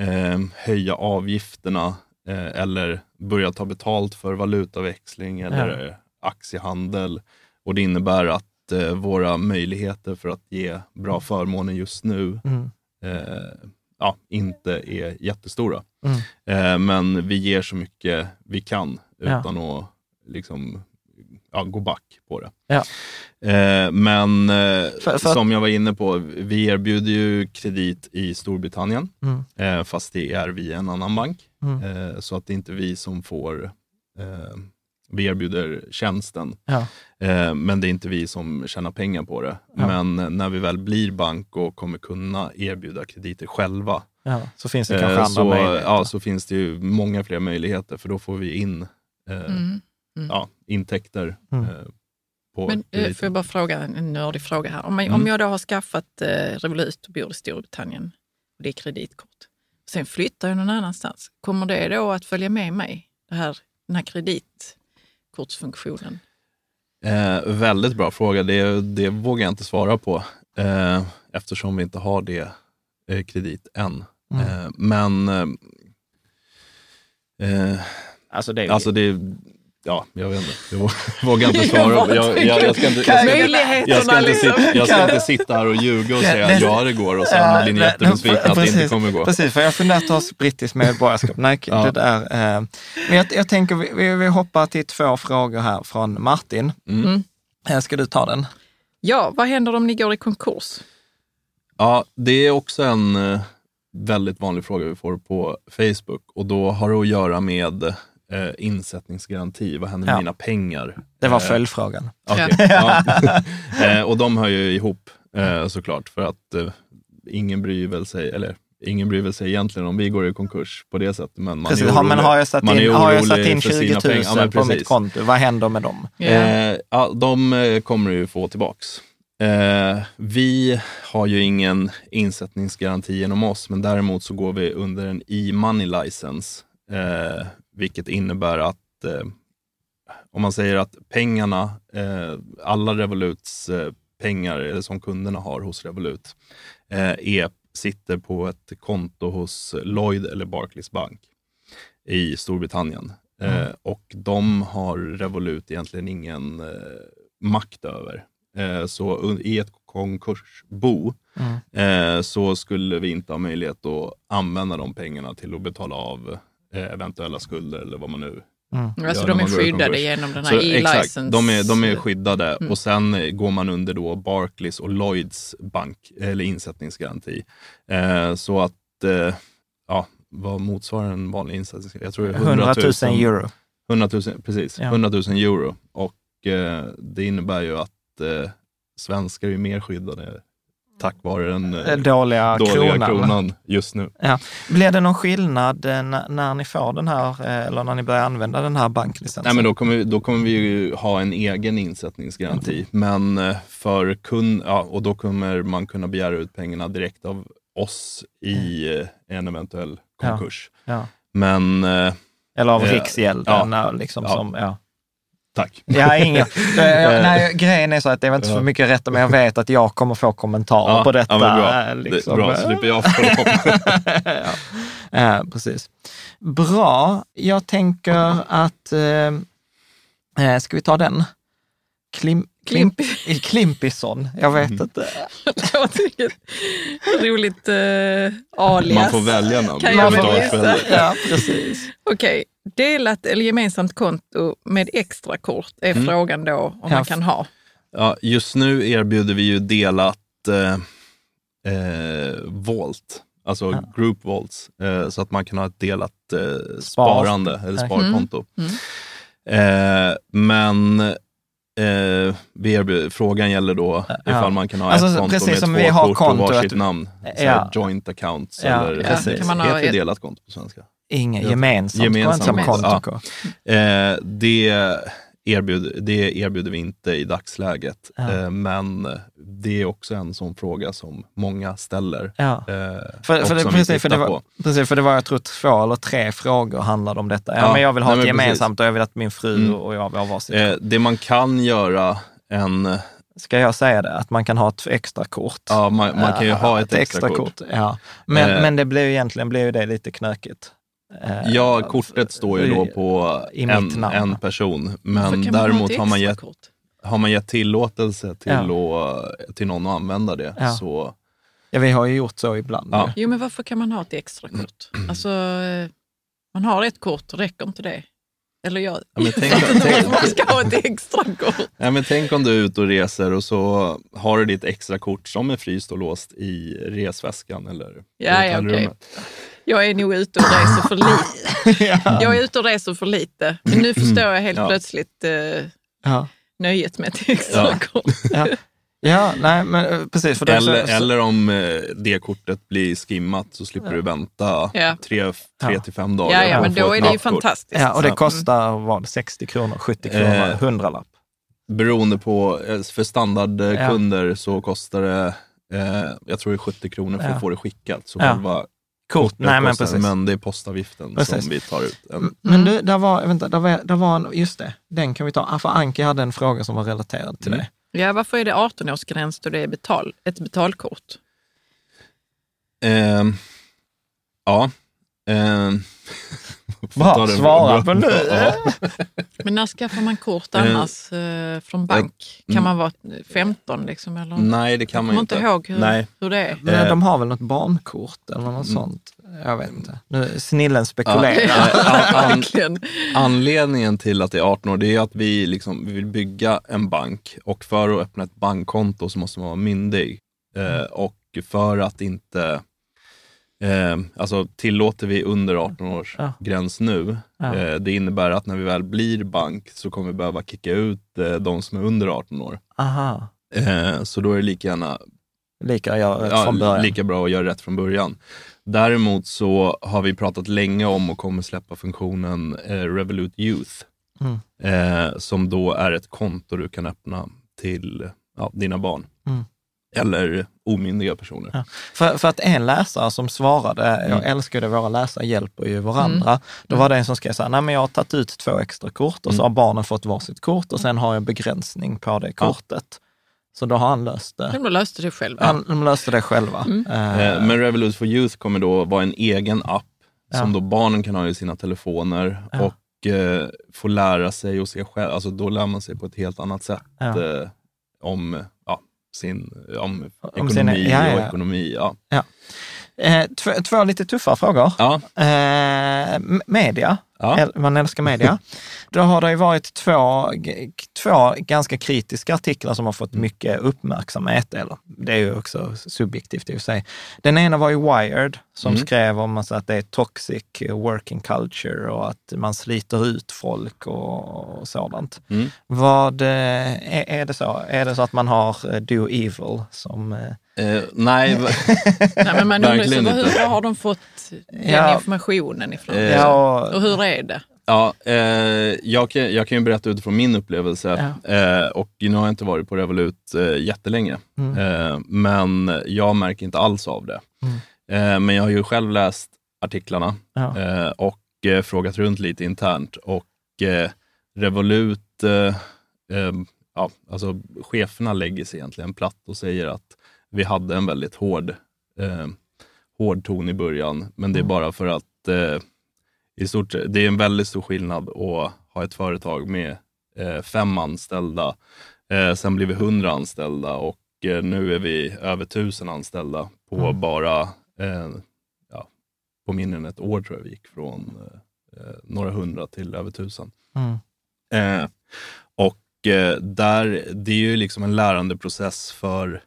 eh, höja avgifterna eh, eller börja ta betalt för valutaväxling eller aktiehandel. Och Det innebär att våra möjligheter för att ge bra förmåner just nu Mm. eh, ja, inte är jättestora. Mm. Eh, men vi ger så mycket vi kan Ja. utan att liksom, ja, gå back på det. Ja. Eh, men eh, För- för som jag var inne på, vi erbjuder ju kredit i Storbritannien, Mm. eh, fast det är via en annan bank. Mm. Eh, så att det är inte vi som får, eh, vi erbjuder tjänsten, Ja. eh, men det är inte vi som tjänar pengar på det. Ja. Men när vi väl blir bank och kommer kunna erbjuda krediter själva, Ja, så finns det kanske Eh, andra så, möjligheter. ja, så finns det ju många fler möjligheter för då får vi in eh, Mm. ja, intäkter Mm. eh, på Men eh, får jag bara fråga en nördig fråga här. Om, man, Mm. om jag då har skaffat eh, Revolut och bor i Storbritannien och det är kreditkort. Sen flyttar jag någon annanstans. Kommer det då att följa med mig? Det här, den här kreditkortsfunktionen? Eh, väldigt bra fråga. Det, det vågar jag inte svara på eh, eftersom vi inte har det eh, kredit än. Mm. Eh, men eh, eh, Alltså det är alltså det, ja, jag vet inte. Jag vå- vågar inte svara. Jag, jag, jag, ska inte, jag, ska, Möjligheterna jag, ska inte sitta, jag ska inte sitta här och ljuga och säga att ja, det går och sen blir ni jättebesvikna att det inte kommer gå. Precis, för jag funderar att ta brittiskt medborgarskap. Nej, Ja. det där. Eh, men jag, jag tänker, vi, vi, hoppar till två frågor här från Martin. Mm. Eh, Ska du ta den? Ja, vad händer om ni går i konkurs? Ja, det är också en eh, väldigt vanlig fråga vi får på Facebook och då har det att göra med eh, insättningsgaranti. Vad händer med Ja. mina pengar? Det var Eh, följdfrågan. Okej, ja. Eh, och de hör ju ihop eh, såklart för att eh, ingen bryr väl sig, eller ingen bryr väl sig egentligen om vi går i konkurs på det sättet. Men man Precis, är har, orolig, men har jag satt man är in, har jag satt in för 20 sina 000 pengar. Ja, men på mitt konto, vad händer med dem? Ja. Eh, ja, de eh, kommer du ju få tillbaks. Eh, vi har ju ingen insättningsgaranti genom oss, men däremot så går vi under en e-money license, eh, vilket innebär att eh, om man säger att pengarna, eh, alla Revoluts eh, pengar som kunderna har hos Revolut, eh, är, sitter på ett konto hos Lloyd eller Barclays Bank i Storbritannien. Eh, och de har Revolut egentligen ingen eh, makt över. Så i ett konkursbo eh, så skulle vi inte ha möjlighet att använda de pengarna till att betala av eventuella skulder eller vad man nu Alltså Ja, de när är skyddade genom den här e-license. de är, de är skyddade och sen eh, går man under då Barclays och Lloyds bank eller insättningsgaranti. Eh, så att, eh, ja, vad motsvarar en vanlig insättningsgaranti? Jag tror det är 100 000 euro. 100 000, precis, Ja. 100 000 euro. Och eh, det innebär ju att eh, svenskar är mer skyddade tack vare den eh, Eh, Dåliga, dåliga kronan. kronan. just nu. Ja. Blir det någon skillnad eh, när ni får den här, eller när ni börjar använda den här banklicensen? Nej, men då, kommer, vi- då kommer vi ju ha en egen insättningsgaranti. Men eh, för kund, ja, och då kommer man kunna begära ut pengarna direkt av oss i eh, en eventuell konkurs. Ja. Men eh, Eller av Eh, Riksgälden, ja. liksom Ja. som, ja. Tack. Ja, ingen. Eh, jag- nej, grejen är så att det är väl inte så mycket rätt, men jag vet att jag kommer få kommentarer Ja, på detta. ja, bra. eh, Det- Liksom. bra, så slipper jag få ja. Eh, precis. Bra. Jag tänker att, eh, eh, ska vi ta den? Klim, Klim, Klimpisson, jag vet Mm. inte. Jag tycker ett roligt uh, alias. Man får välja namn. Kan jag väl. Ja, precis. Okej, delat eller gemensamt konto med extra kort är Mm. frågan då om Ja. man kan ha. Ja, just nu erbjuder vi ju delat eh, eh, Volt, alltså group Volts, eh, så att man kan ha ett delat eh, sparande eller sparkonto. Eh, men eh, vi frågan gäller då ifall man kan ha Alltså, ett konto precis med som två vi har konto, och varsitt namn. Ja. joint accounts Ja, eller ja, heter, kan man ha heter ett- delat konto på svenska. Inget Ja. gemensamt, Gemensamt konto. konto. Eh, det, erbjuder, det erbjuder vi inte i dagsläget, Ja. eh, men det är också en sån fråga som många ställer. Ja. Eh, För, för, det, precis, för, det var, precis, för det var, jag tror, två eller tre frågor handlade om detta. Ja, Ja, men jag vill ha nej, ett men precis. gemensamt och jag vill att min fru Mm. och jag vill ha varsitt. Eh, det man kan göra, en, Ska jag säga det? Att man kan ha ett extra kort? ja, man, man kan ju ha ett, extra, kort. Ja. Men, Eh. men det blir ju egentligen blir ju det lite knökigt. Eh, Ja, kortet står ju då på I en, en person, men ha däremot har man, gett, kort? har man gett tillåtelse till, Ja. att, till någon att använda det, Ja. så Ja, vi har ju gjort så ibland. Ja. Jo, men varför kan man ha ett extra kort? Alltså, eh, man har ett kort, räcker inte det? Eller jag, Ja, men tänk- man ska ha ett extra kort. Ja, men tänk om du är ute och reser och så har du ditt extra kort som är fryst och låst i resväskan eller Ja, ja, hotellrummet. Jag är nog ute och reser för lite. Jag är ute och reser för lite. Men nu förstår jag helt Ja. plötsligt eh, Ja. nöjet med extra Ja. Ja. Ja, nej, men eh, precis. För Eller, så- eller om eh, det kortet blir skimmat så slipper du vänta Ja. tre, tre Ja. till fem dagar. Ja, ja, men då är det ju fantastiskt. Ja, och det kostar vad, 60 kronor, 70 kronor, Eh, 100 lapp. Beroende på, eh, för standardkunder så kostar det, eh, jag tror det är 70 kronor för Ja. att få det skickat. Så Ja. själva Kort, kortet nej men precis. men det är postavgiften Precis. som vi tar ut. En, Men du, där var, vänta, där var, där var en, just det, den kan vi ta. Ah, För Anki hade en fråga som var relaterad till Mm. det. Ja, varför är det 18-årsgräns då det är betal, ett betalkort? Ehm, ja. får Bra, svara på nu. Ja. Men när skaffar man kort Eh, annars eh, från bank? Kan mm. man vara 15 liksom? Eller? Nej, det jag kan man kommer ju inte inte. ihåg hur, Nej. hur det är. Men Eh. de har väl något barnkort eller något sånt? Jag vet inte. Nu, snillen Ja, spekulerar. eh, an, anledningen till att det är 18 år, det är att vi, liksom, vi vill bygga en bank och för att öppna ett bankkonto så måste man vara myndig. Eh, och för att inte Eh, alltså tillåter vi under 18 års Ja. gräns nu, Ja. eh, det innebär att när vi väl blir bank så kommer vi behöva kicka ut eh, de som är under 18 år. Aha, Eh, så då är det lika gärna lika ja, början. lika bra att göra rätt från början. Däremot så har vi pratat länge om och kommer släppa funktionen eh, Revolut Youth. Mm. Eh, som då är ett konto du kan öppna till ja, dina barn. Mm. Eller omyndiga personer. Ja. För, för att en läsare som svarade, Mm. jag älskar det, våra läsare hjälper ju varandra. Då var det en som skrev så här, nej men jag har tagit ut två extra kort och så Mm. har barnen fått varsitt kort och sen har jag begränsning på det Ja. kortet. Så då har han löst det. De löste det själva. Han, de löste det själva. Eh, Eh, men Revolut for Youth kommer då vara en egen app Ja. som då barnen kan ha i sina telefoner Ja. och eh, få lära sig och se själv. Alltså då lär man sig på ett helt annat sätt Ja. eh, om, ja, sin, om, Om ekonomi sina- ja, ja, och ja. ekonomi. Ja. eh, två, två lite tuffa frågor. Ja. Eh, media, Ja. Man älskar media. Då har det ju varit två, två ganska kritiska artiklar som har fått Mm. mycket uppmärksamhet. Eller, det är ju också subjektivt i och för sig. Den ena var ju Wired som Mm. skrev om alltså att det är toxic working culture och att man sliter ut folk och, och sådant. Mm. Vad, eh, är, är, det så? är det så att man har eh, do evil som... Eh, nej, Nej, men man undrar hur, var har de fått den Ja. informationen ifrån? Ja, och- Och hur är det? Ja, eh, jag, kan, jag kan ju berätta utifrån min upplevelse. Eh, och nu har jag inte varit på Revolut eh, jättelänge. Mm. Eh, men jag märker inte alls av det. Eh, men jag har ju själv läst artiklarna Ja. eh, och frågat runt lite internt. Och Revolut, ja, alltså cheferna lägger sig egentligen platt och säger att vi hade en väldigt hård, hård ton i början, men det är bara för att i stort det är en väldigt stor skillnad att ha ett företag med eh, fem anställda. Eh, sen blir vi hundra anställda och eh, nu är vi över tusen anställda på Mm. bara, ja, på mindre än ett år tror jag vi gick från några hundra till över tusen. Mm. Eh, och där, det är ju liksom en lärandeprocess för,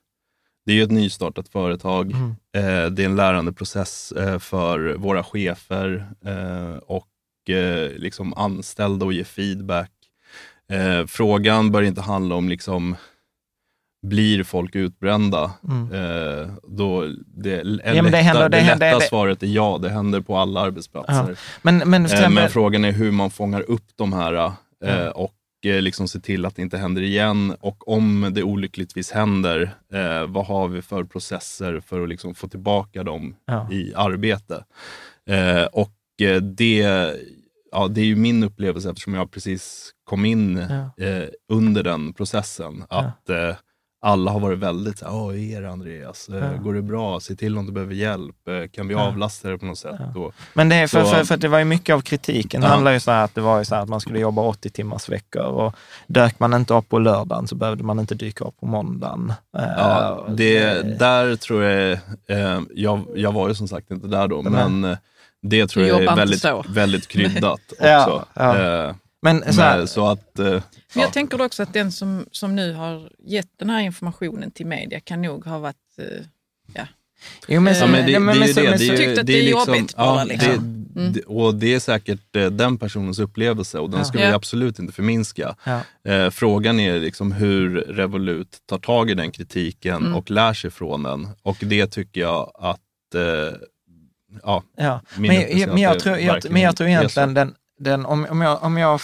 det är ju ett nystartat företag. Mm. Eh, det är en lärandeprocess eh, för våra chefer eh, och eh, liksom anställda och ge feedback. Eh, frågan bör inte handla om liksom, blir folk utbrända? Mm. Eh, då det, Ja, men lätta, det händer- det det händer- lätta det- svaret är ja, det händer på alla arbetsplatser. Men, men, exempel- Men frågan är hur man fångar upp de här Ja. och liksom se till att det inte händer igen. Och om det olyckligtvis händer, eh, vad har vi för processer för att liksom få tillbaka dem Ja. i arbete? Eh, och eh, det, ja, det är ju min upplevelse eftersom jag precis kom in Ja. eh, under den processen. Att eh, alla har varit väldigt så här, det Andreas? Eh, Ja. Går det bra? Se till om du behöver hjälp. Eh, kan vi Ja. avlasta dig på något sätt? Och, Men det är för, Så- för, för att det var ju mycket av kritiken. Det Ja. handlar ju så här att det var ju så här att man skulle jobba 80 timmars veckor och dök man inte upp på lördagen så behövde man inte dyka upp på måndagen. Ja, Eh, det, där tror jag, jag, jag var ju som sagt inte där då, men det tror jag är väldigt, väldigt kryddat också. Ja, ja. Eh, Men så här, men, så att, eh, Men ja. jag tänker också att den som, som nu har gett den här informationen till media kan nog ha varit... eh, ja. jo, men, Ja, det, ja, men- det så- det. det är ju- Tyckte att det är det är liksom- jobbigt bara, ja, liksom. det, Mm. det- och det är säkert eh, den personens upplevelse och den Ja. ska vi Ja. absolut inte förminska. Ja. Eh, frågan är liksom hur Revolut tar tag i den kritiken Mm. och lär sig från den. Och det tycker jag att eh, ja, Ja, men, är men, jag det tror, jag, men jag tror är egentligen den, den om, om jag, om jag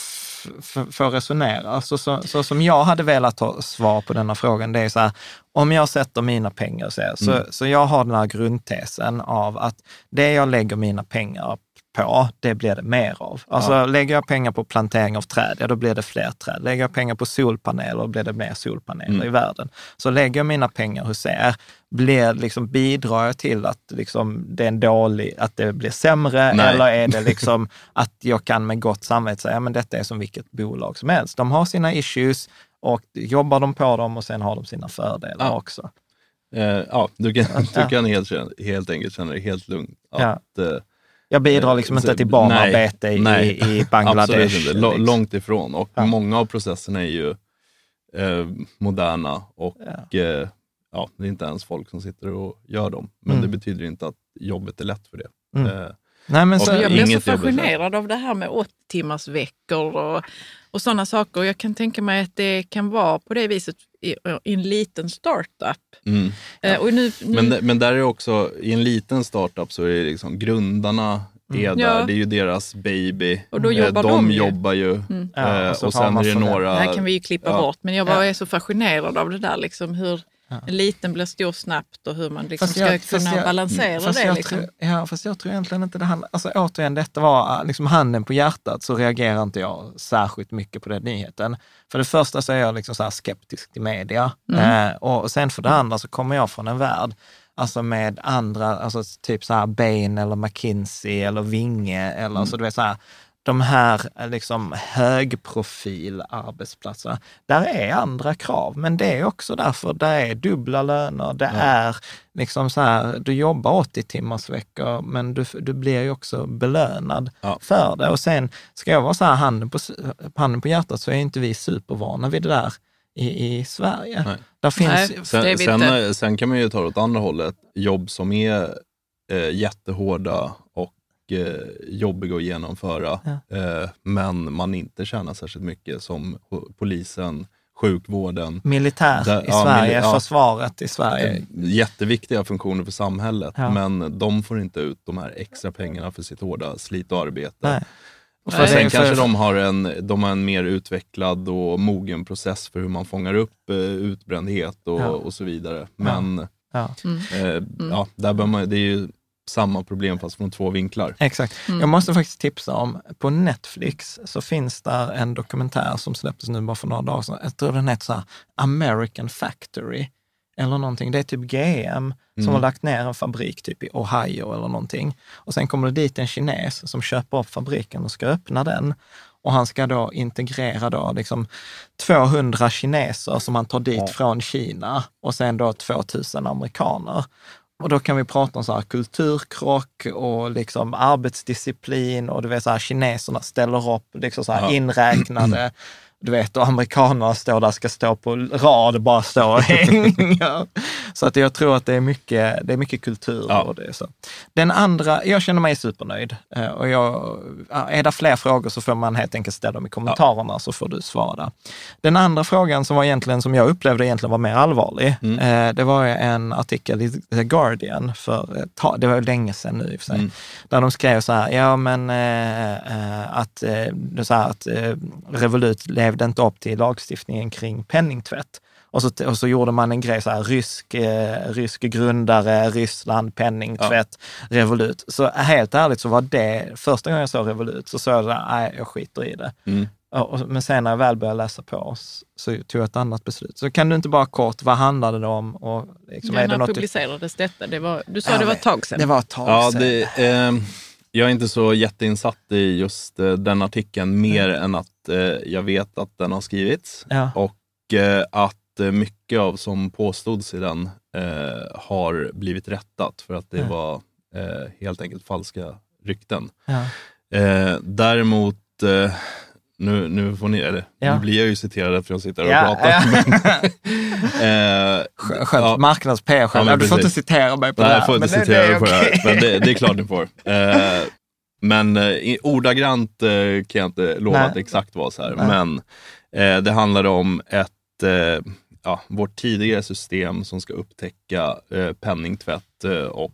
får resonera, så, så, så som jag hade velat ha svar på denna frågan, det är så här, om jag sätter mina pengar så, här, så, Mm. så jag har den här grundtesen av att det jag lägger mina pengar på, det blir det mer av. Alltså lägger jag pengar på plantering av träd, ja då blir det fler träd. Lägger jag pengar på solpaneler, då blir det mer solpaneler Mm. i världen. Så lägger jag mina pengar hos er, blir, liksom, bidrar jag till att liksom, det är en dålig, att det blir sämre Nej. eller är det liksom att jag kan med gott samvete säga, men detta är som vilket bolag som helst. De har sina issues och jobbar de på dem och sen har de sina fördelar Ja. också. eh, ja, du kan, Ja. du kan helt, helt enkelt känna dig helt lugn. Ja. Att, eh, Jag bidrar liksom inte till barnarbete i, nej, i, i Bangladesh. Absolut inte, Lå- liksom. långt ifrån. Och Ja. många av processerna är ju eh, moderna och Ja. eh, ja, det är inte ens folk som sitter och gör dem. Men Mm. det betyder inte att jobbet är lätt för det. Mm. Eh, Nej, men så, Jag blir Inget så jobb är så. fascinerad av det här med 80 timmars veckor och, och sådana saker. Jag kan tänka mig att det kan vara på det viset i, i en liten startup. mm. Eh, och nu, nu, Men, men där är också, i en liten startup så är det liksom grundarna är där, Ja. det är ju deras baby. Och då Eh, jobbar de de ju. jobbar ju. Mm. Ja, Eh, och har sen är det några... det här kan vi ju klippa Ja. bort, men jag bara Ja. är så fascinerad av det där, liksom hur en liten blir stor snabbt och hur man liksom Fast ska jag- fast kunna jag- balansera fast det. Liksom. tror, ja, fast jag tror egentligen inte det handlar... Alltså återigen, detta var liksom handen på hjärtat, så reagerar inte jag särskilt mycket på den nyheten. För det första så är jag liksom så skeptisk till media. Mm. Eh, och sen för det andra så kommer jag från en värld Alltså med andra, alltså typ så här Bain eller McKinsey eller Vinge eller Mm. så du vet så här, de här eh, liksom högprofil arbetsplatser. Där är andra krav, men det är också därför det är dubbla löner. Det är liksom så här, du jobbar 80 timmars veckor, men du, du blir ju också belönad Ja. för det. Och sen ska jag vara så här, handen på, handen på hjärtat, så är inte vi supervana vid det där i, i Sverige. Nej. Där finns, Nej. Sen, sen, inte. sen kan man ju ta det åt andra hållet. Jobb som är eh, jättehårda och eh, jobbiga att genomföra, eh, men man inte tjänar särskilt mycket som polisen, sjukvården. militär Där- i ja, Sverige, mili- ja. försvaret i Sverige. Jätteviktiga funktioner för samhället, Ja. men de får inte ut de här extra pengarna för sitt hårda slit och arbete. Nej. Och Nej. sen För- kanske de har, en, de har en mer utvecklad och mogen process för hur man fångar upp eh, utbrändhet och, Ja. och så vidare. Men Ja. eh, ja, där bör man, det är ju samma problem fast från två vinklar. Exakt. Jag måste faktiskt tipsa om, på Netflix så finns där en dokumentär som släpptes nu bara för några dagar sedan. Jag tror den heter så här, American Factory eller någonting. Det är typ GM som har lagt ner en fabrik typ i Ohio eller någonting. Och sen kommer det dit en kines som köper upp fabriken och ska öppna den. Och han ska då integrera då liksom 200 kineser som han tar dit från Kina och sen då 2000 amerikaner. Och då kan vi prata om så här kulturkrock och liksom arbetsdisciplin och du vet så här kineserna ställer upp liksom så här Ja. inräknade. Du vet, och amerikanerna står där, ska stå på rad, bara stå och hänga. Så att jag tror att det är mycket, det är mycket kultur. Ja. Och det så. Den andra, jag känner mig supernöjd. Eh, Och jag, är det fler frågor så får man helt enkelt ställa dem i kommentarerna så får du svara där. Den andra frågan som var egentligen, som jag upplevde egentligen var mer allvarlig, eh, det var en artikel i The Guardian för, det var länge sedan nu i och för sig, där de skrev så här, ja men eh, att, så här, att Revolut levde inte upp till lagstiftningen kring penningtvätt. Och så, och så gjorde man en grej så här, rysk, eh, rysk grundare, Ryssland, penningtvätt, Revolut. Så helt ärligt så var det, första gången jag såg Revolut så såg jag här, nej jag skiter i det. Mm. Ja, och- Men sen när jag väl började läsa på oss så tog jag ett annat beslut. Så kan du inte bara kort, vad handlade det om? Och liksom, Ja, är det när något du- publicerades detta? Det var, du sa Jag det var ett tag sedan. Det var ett tag Ja, sedan. det, eh, jag är inte så jätteinsatt i just eh, den artikeln, mer än att eh, jag vet att den har skrivits Ja. och eh, att eh, mycket av som påstods i den eh, har blivit rättat för att det Ja. var eh, helt enkelt falska rykten. Ja. Eh, däremot, eh, nu, nu, får ni, eller, Ja. nu blir jag ju citerad för jag sitter och Ja, pratar. ja. Men, eh, Sk- Skönt, ja. marknads-PR själv. Ja, du får inte citera mig på Nej, det jag här. får inte men citera dig på det här, men det, det är klart du får. Eh, men eh, ordagrant eh, kan jag inte lova Nej. att det exakt var så här. Nej. Men eh, det handlar om ett, eh, ja, vårt tidigare system som ska upptäcka eh, penningtvätt eh, och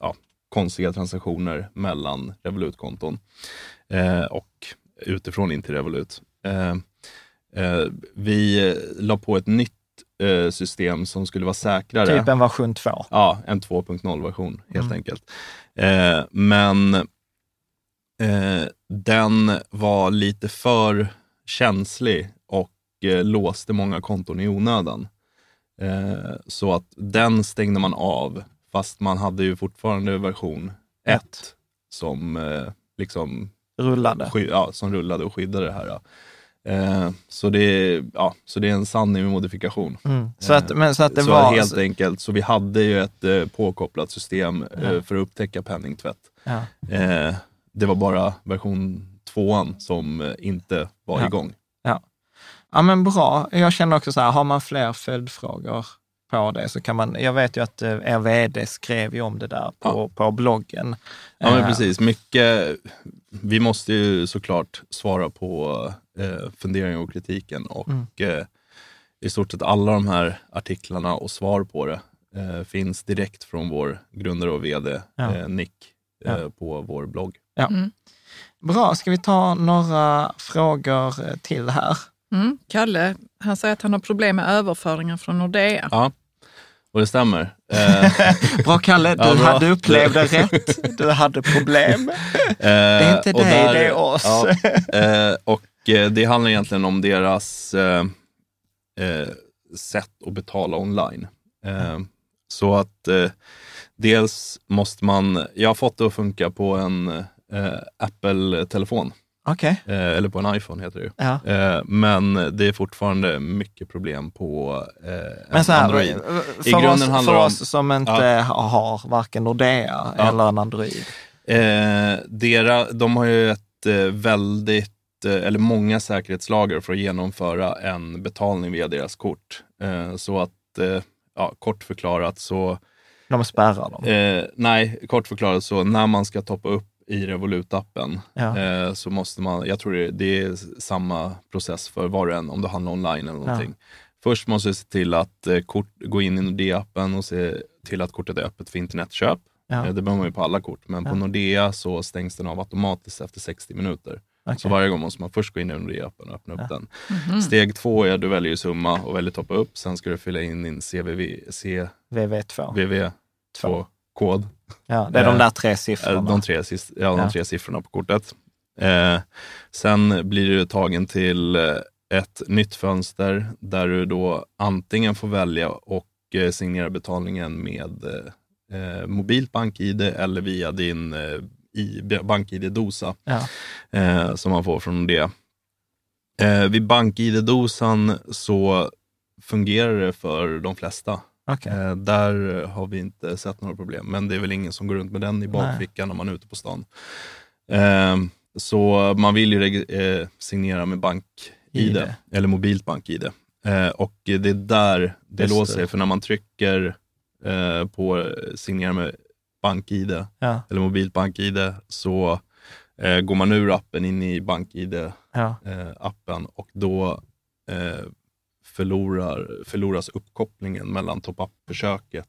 ja, konstiga transaktioner mellan Revolut-konton och utifrån in till Revolut. Vi la på ett nytt system som skulle vara säkrare. Typ en version 2. Ja, en 2.0-version helt Mm. enkelt. Eh, men eh, den var lite för känslig och eh, låste många konton i onödan. Eh, så att den stängde man av, fast man hade ju fortfarande version 1 Ett. som eh, liksom Rullade. sky- ja, som rullade och skyddade det här. Ja. Eh, så, det, är- ja, så det är en sanning med modifikation. Mm. Så, att, men, så att det så var... helt enkelt, så vi hade ju ett eh, påkopplat system eh, Ja. för att upptäcka penningtvätt. Ja. Det var bara version tvåan som eh, inte var Ja. igång. Ja men bra. Jag känner också så här, har man fler följdfrågor på det så kan man, jag vet ju att eh, er vd skrev ju om det där på, på bloggen. Ja, men Eh, precis. Mycket, vi måste ju såklart svara på eh, funderingar och kritiken och Mm. eh, i stort sett alla de här artiklarna och svar på det eh, finns direkt från vår grundare och vd Ja. Nick Ja. på vår blogg. Ja. Bra, ska vi ta några frågor eh, till här? Mm. Kalle, han säger att han har problem med överföringar från Nordea. Ja, och det stämmer. Eh, Bra Kalle, du Ja, bra. hade upplevde rätt. Du hade problem. Det är inte dig, det är oss. Ja, eh, och eh, det handlar egentligen om deras eh, eh, sätt att betala online. Eh, så att eh, dels måste man, jag har fått det att funka på en eh, Apple-telefon, Okej. eh, eller på en iPhone heter det ju. Ja. Eh, men det är fortfarande mycket problem på eh, här, Android. för, I oss, grunden handlar för om- oss som inte har varken Nordea Ja. eller en Android. Eh, dera, de har ju ett eh, väldigt, eh, eller många säkerhetslager för att genomföra en betalning via deras kort. Eh, så att, eh, ja, kort förklarat så, De spärrar dem. eh, nej, kort förklarat så när man ska toppa upp i Revolut-appen Ja. eh, så måste man, jag tror det, det är samma process för var och en, om du handlar online eller någonting. Först måste du se till att eh, kort, gå in i Nordea-appen och se till att kortet är öppet för internetköp. Ja. Eh, Det behöver man ju på alla kort, men på Ja. Nordea så stängs den av automatiskt efter 60 minuter. Okej. Så varje gång måste man först gå in i Nordea-appen och öppna upp den. Mhm. Steg två är att du väljer summa och väljer toppa upp. Sen ska du fylla in din CVV, VV2. CVV2-kod. Ja, det är de Eh, där tre siffrorna. De tre, ja, de Ja. tre siffrorna på kortet. Eh, sen blir du tagen till eh, ett nytt fönster där du då antingen får välja och eh, signera betalningen med eh, eh, mobilt bank-id eller via din eh, bank-id-dosa Ja. eh, som man får från det. Eh, vid bank-id-dosan så fungerar det för de flesta. Okej. Eh, där har vi inte sett några problem, men det är väl ingen som går runt med den i bakfickan när man är ute på stan. Eh, så man vill ju eh, signera med bank-id, ID. eller mobilt bank-id. Eh, och det är där det Just låser det. för när man trycker på signera med bank-id, Ja. eller mobilt bank-id, så går man ur appen in i bank-id Ja. och då förlorar, förloras uppkopplingen mellan top-up-försöket.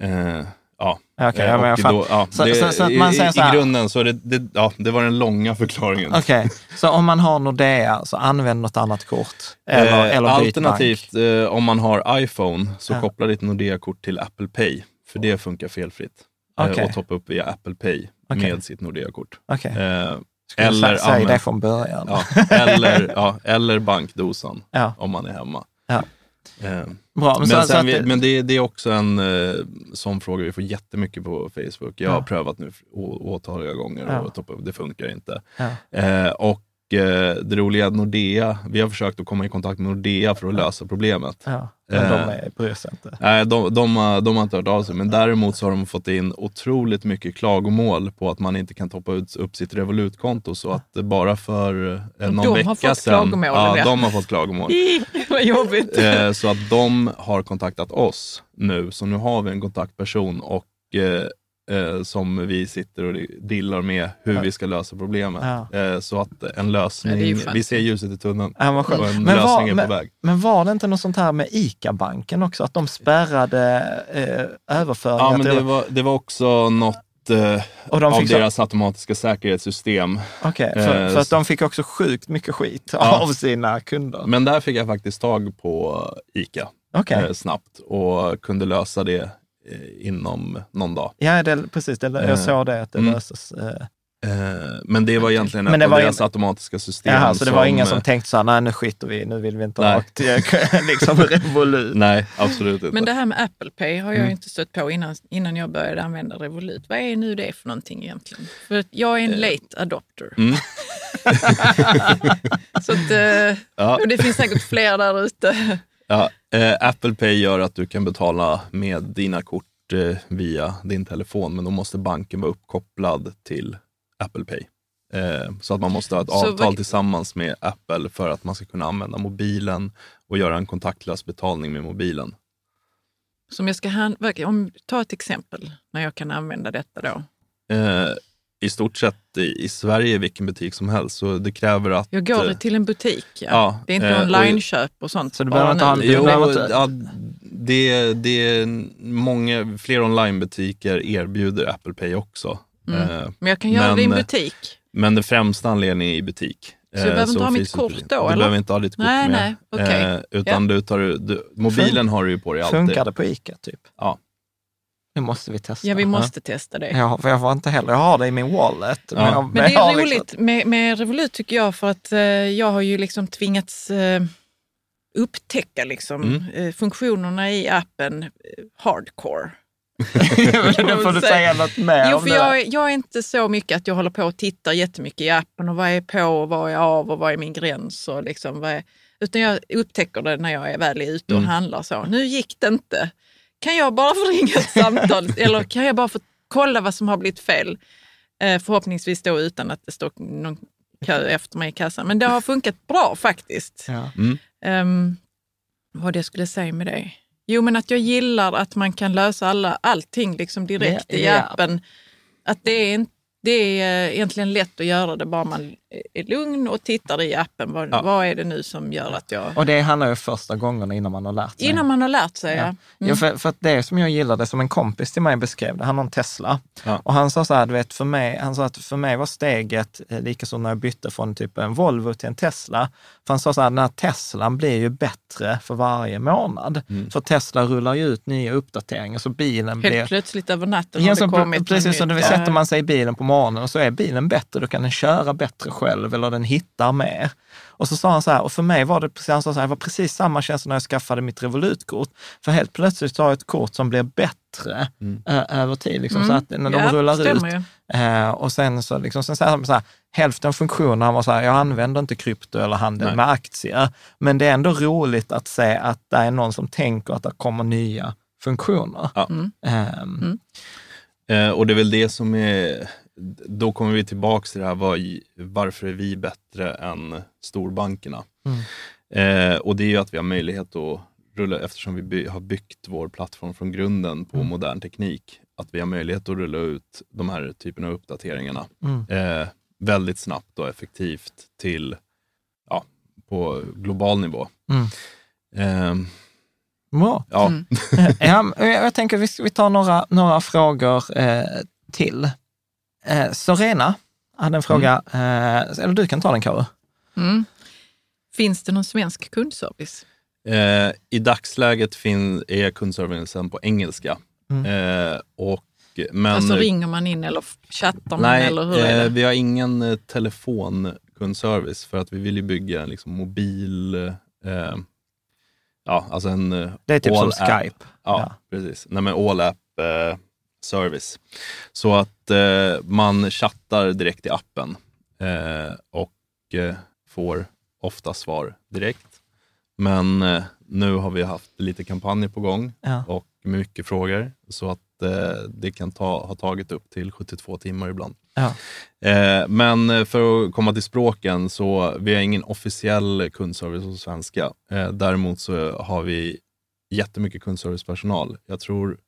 Eh, ja. Okej, Eh, jag då, ja, Så- det, så- så man säger i, så här- I grunden så det, det, ja, det var den långa förklaringen. Okej, så om man har Nordea så använd något annat kort. Eller, Eh, eller alternativt, eh, om man har iPhone, så Ja. koppla ditt Nordea-kort till Apple Pay, för det funkar felfritt. Eh, Okej. och toppa upp via Apple Pay med sitt Nordea-kort. Skulle eller säga använd- det från början. ja, eller, ja, eller bankdosan, Ja. om man är hemma. Ja. Eh, Bra, men, Men, så, vi, men det, det är också en eh, sån fråga vi får jättemycket på Facebook. Jag har Ja. prövat nu å- åtaliga gånger Ja. och toppa upp, det funkar inte. ja. Eh, och det roliga Nordea, vi har försökt att komma i kontakt med Nordea för att lösa problemet. Ja, men Eh. de är, bryr sig inte. Nej, de, de, har, de har inte hört av sig, men däremot så har de fått in otroligt mycket klagomål på att man inte kan toppa ut, upp sitt Revolut-konto. Så att bara för eh, någon de har vecka fått sedan... klagomål, Ja, de har fått klagomål. Vad jobbigt. Eh, så att de har kontaktat oss nu, så nu har vi en kontaktperson och eh, som vi sitter och dillar med hur Ja. vi ska lösa problemet. Ja. Eh, så att en lösning, vi ser ljuset i tunneln Ja, vad skönt. och en Men lösning var- är på men- väg. Men var det inte något sånt här med ICA-banken också, att de spärrade eh, överföringar Ja, men det var, det var också något eh, och de av fick så- deras automatiska säkerhetssystem. Okej, för, eh, för att de fick också sjukt mycket skit Ja. av sina kunder. Men där fick jag faktiskt tag på ICA Okej. eh, snabbt och kunde lösa det inom någon dag. Ja, det, precis. Det, jag Eh, såg det, att det mm. löses. Eh, Eh, men det var egentligen Men ett det var deras in- automatiska system. Jaha, så det var ingen som eh, tänkte så här, nej nu skiter vi nu vill vi inte ha liksom Revolut. Nej, absolut inte. Men det här med Apple Pay har jag Mm. inte stött på innan, innan jag började använda Revolut. Vad är nu det för någonting egentligen? För att jag är en late adopter. Mm. Så att, eh, Ja. och det finns säkert fler där ute. Ja, eh, Apple Pay gör att du kan betala med dina kort eh, via din telefon, men då måste banken vara uppkopplad till Apple Pay. Eh, så att man måste ha ett Så avtal vad- tillsammans med Apple för att man ska kunna använda mobilen och göra en kontaktlös betalning med mobilen. Som jag ska hand, verkligen- om, ta ett exempel när jag kan använda detta då. Eh, I stort sett i, i Sverige, vilken butik som helst, så det kräver att... Jag går eh, till en butik. Ja. ja, det är inte eh, och- online-köp och sånt. Så du behöver inte ha en- nu. Du Jo, behöver inte- ja, det, det är många, fler onlinebutiker erbjuder Apple Pay också. Mm. Eh, Men jag kan göra det i en Men, eh, butik. Men den främsta anledningen är i butik. Så jag behöver inte ha mitt kort då, Du eller? behöver inte ha ditt kort Nej, med. nej, okej. Eh, utan du tar, du, mobilen har du ju på dig alltid. Funkar det på ICA typ? Ja. Nu måste vi testa. Ja, vi måste testa det. Ja, för jag har inte heller, jag har det i min wallet. Ja. jag, Men det är liksom- roligt med, med Revolut tycker jag för att eh, jag har ju liksom tvingats eh, upptäcka liksom, Mm. eh, funktionerna i appen eh, hardcore. Nu får du säga något mer Jo, om för det. jag, jag är inte så mycket att jag håller på och tittar jättemycket i appen och vad är på och vad är av och vad är min gräns. Och liksom, vad är, utan jag upptäcker det när jag är väl ute och Mm. handlar. så. Nu gick det inte. Kan jag bara få ringa ett samtal eller kan jag bara få kolla vad som har blivit fel? Eh, förhoppningsvis då utan att det står någon kö efter mig i kassan. Men det har funkat bra faktiskt. Ja. Um, vad det skulle säga med det? Jo, men att jag gillar att man kan lösa alla, allting liksom direkt Ja, i ja. appen. Att det är, inte- det är egentligen lätt att göra det bara man är lugn och tittar i appen. Vad, Ja. vad är det nu som gör att jag... Och det handlar ju första gångerna innan man har lärt sig. Innan man har lärt sig, ja. Ja. Mm. Ja, för, för att det som jag gillade, som en kompis till mig beskrev det, han har en Tesla. Ja. Och han sa så här, du vet, för mig, han sa att för mig var steget eh, lika som när jag bytte från typ en Volvo till en Tesla. För han sa så här, den här Teslan blir ju bättre för varje månad. Mm. För Tesla rullar ju ut nya uppdateringar, så bilen Helt blir... plötsligt över natten Ja, har så det kommit precis, så det sätter man sig i bilen på morgonen och så är bilen bättre, då kan den köra bättre själv eller den hittar mer. Och så sa han så här, och för mig var det, precis- han sa så här, var precis samma känsla när jag skaffade mitt Revolutkort. För helt plötsligt så har jag ett kort som blir bättre Mm. eh, över tid. Liksom, Mm. Så att när de Ja, rullar ut. Eh, och sen så, liksom, sen säger han så här, hälften av funktionerna var så här, jag använder inte krypto eller handel Nej. med aktier. Men det är ändå roligt att se att det är någon som tänker att det kommer nya funktioner. Ja. Mm. Ehm, Eh, och det är väl det som är, då kommer vi tillbaks till det här, vad, varför är vi bättre än storbankerna? Mm. Eh, och det är ju att vi har möjlighet att rulla, eftersom vi by, har byggt vår plattform från grunden på Mm. modern teknik, att vi har möjlighet att rulla ut de här typen av uppdateringarna Mm. eh, väldigt snabbt och effektivt till, ja, på global nivå. Eh, Bra. ja, Mm. ja, men jag tänker vi, vi tar några, några frågor eh, till. Eh, Sorena hade en fråga, eh, eller du kan ta den Karo. Mm. Finns det någon svensk kundservice? Eh, I dagsläget fin, är kundservicen på engelska. Mm. Eh, och, men, alltså ringer man in eller chattar man nej, eller hur är eh, det? vi har ingen eh, telefonkundservice för att vi vill ju bygga en liksom, mobil, eh, ja alltså en Det är typ all som app. Skype. Ja, Ja. precis. Nej, men all app eh, service. Så att eh, man chattar direkt i appen eh, och eh, får ofta svar direkt. Men eh, nu har vi haft lite kampanjer på gång Ja. och mycket frågor så att eh, det kan ta, ha tagit upp till 72 timmar ibland. Ja. Eh, men för att komma till språken så vi har ingen officiell kundservice på svenska. Däremot så har vi jättemycket kundservicepersonal. Jag tror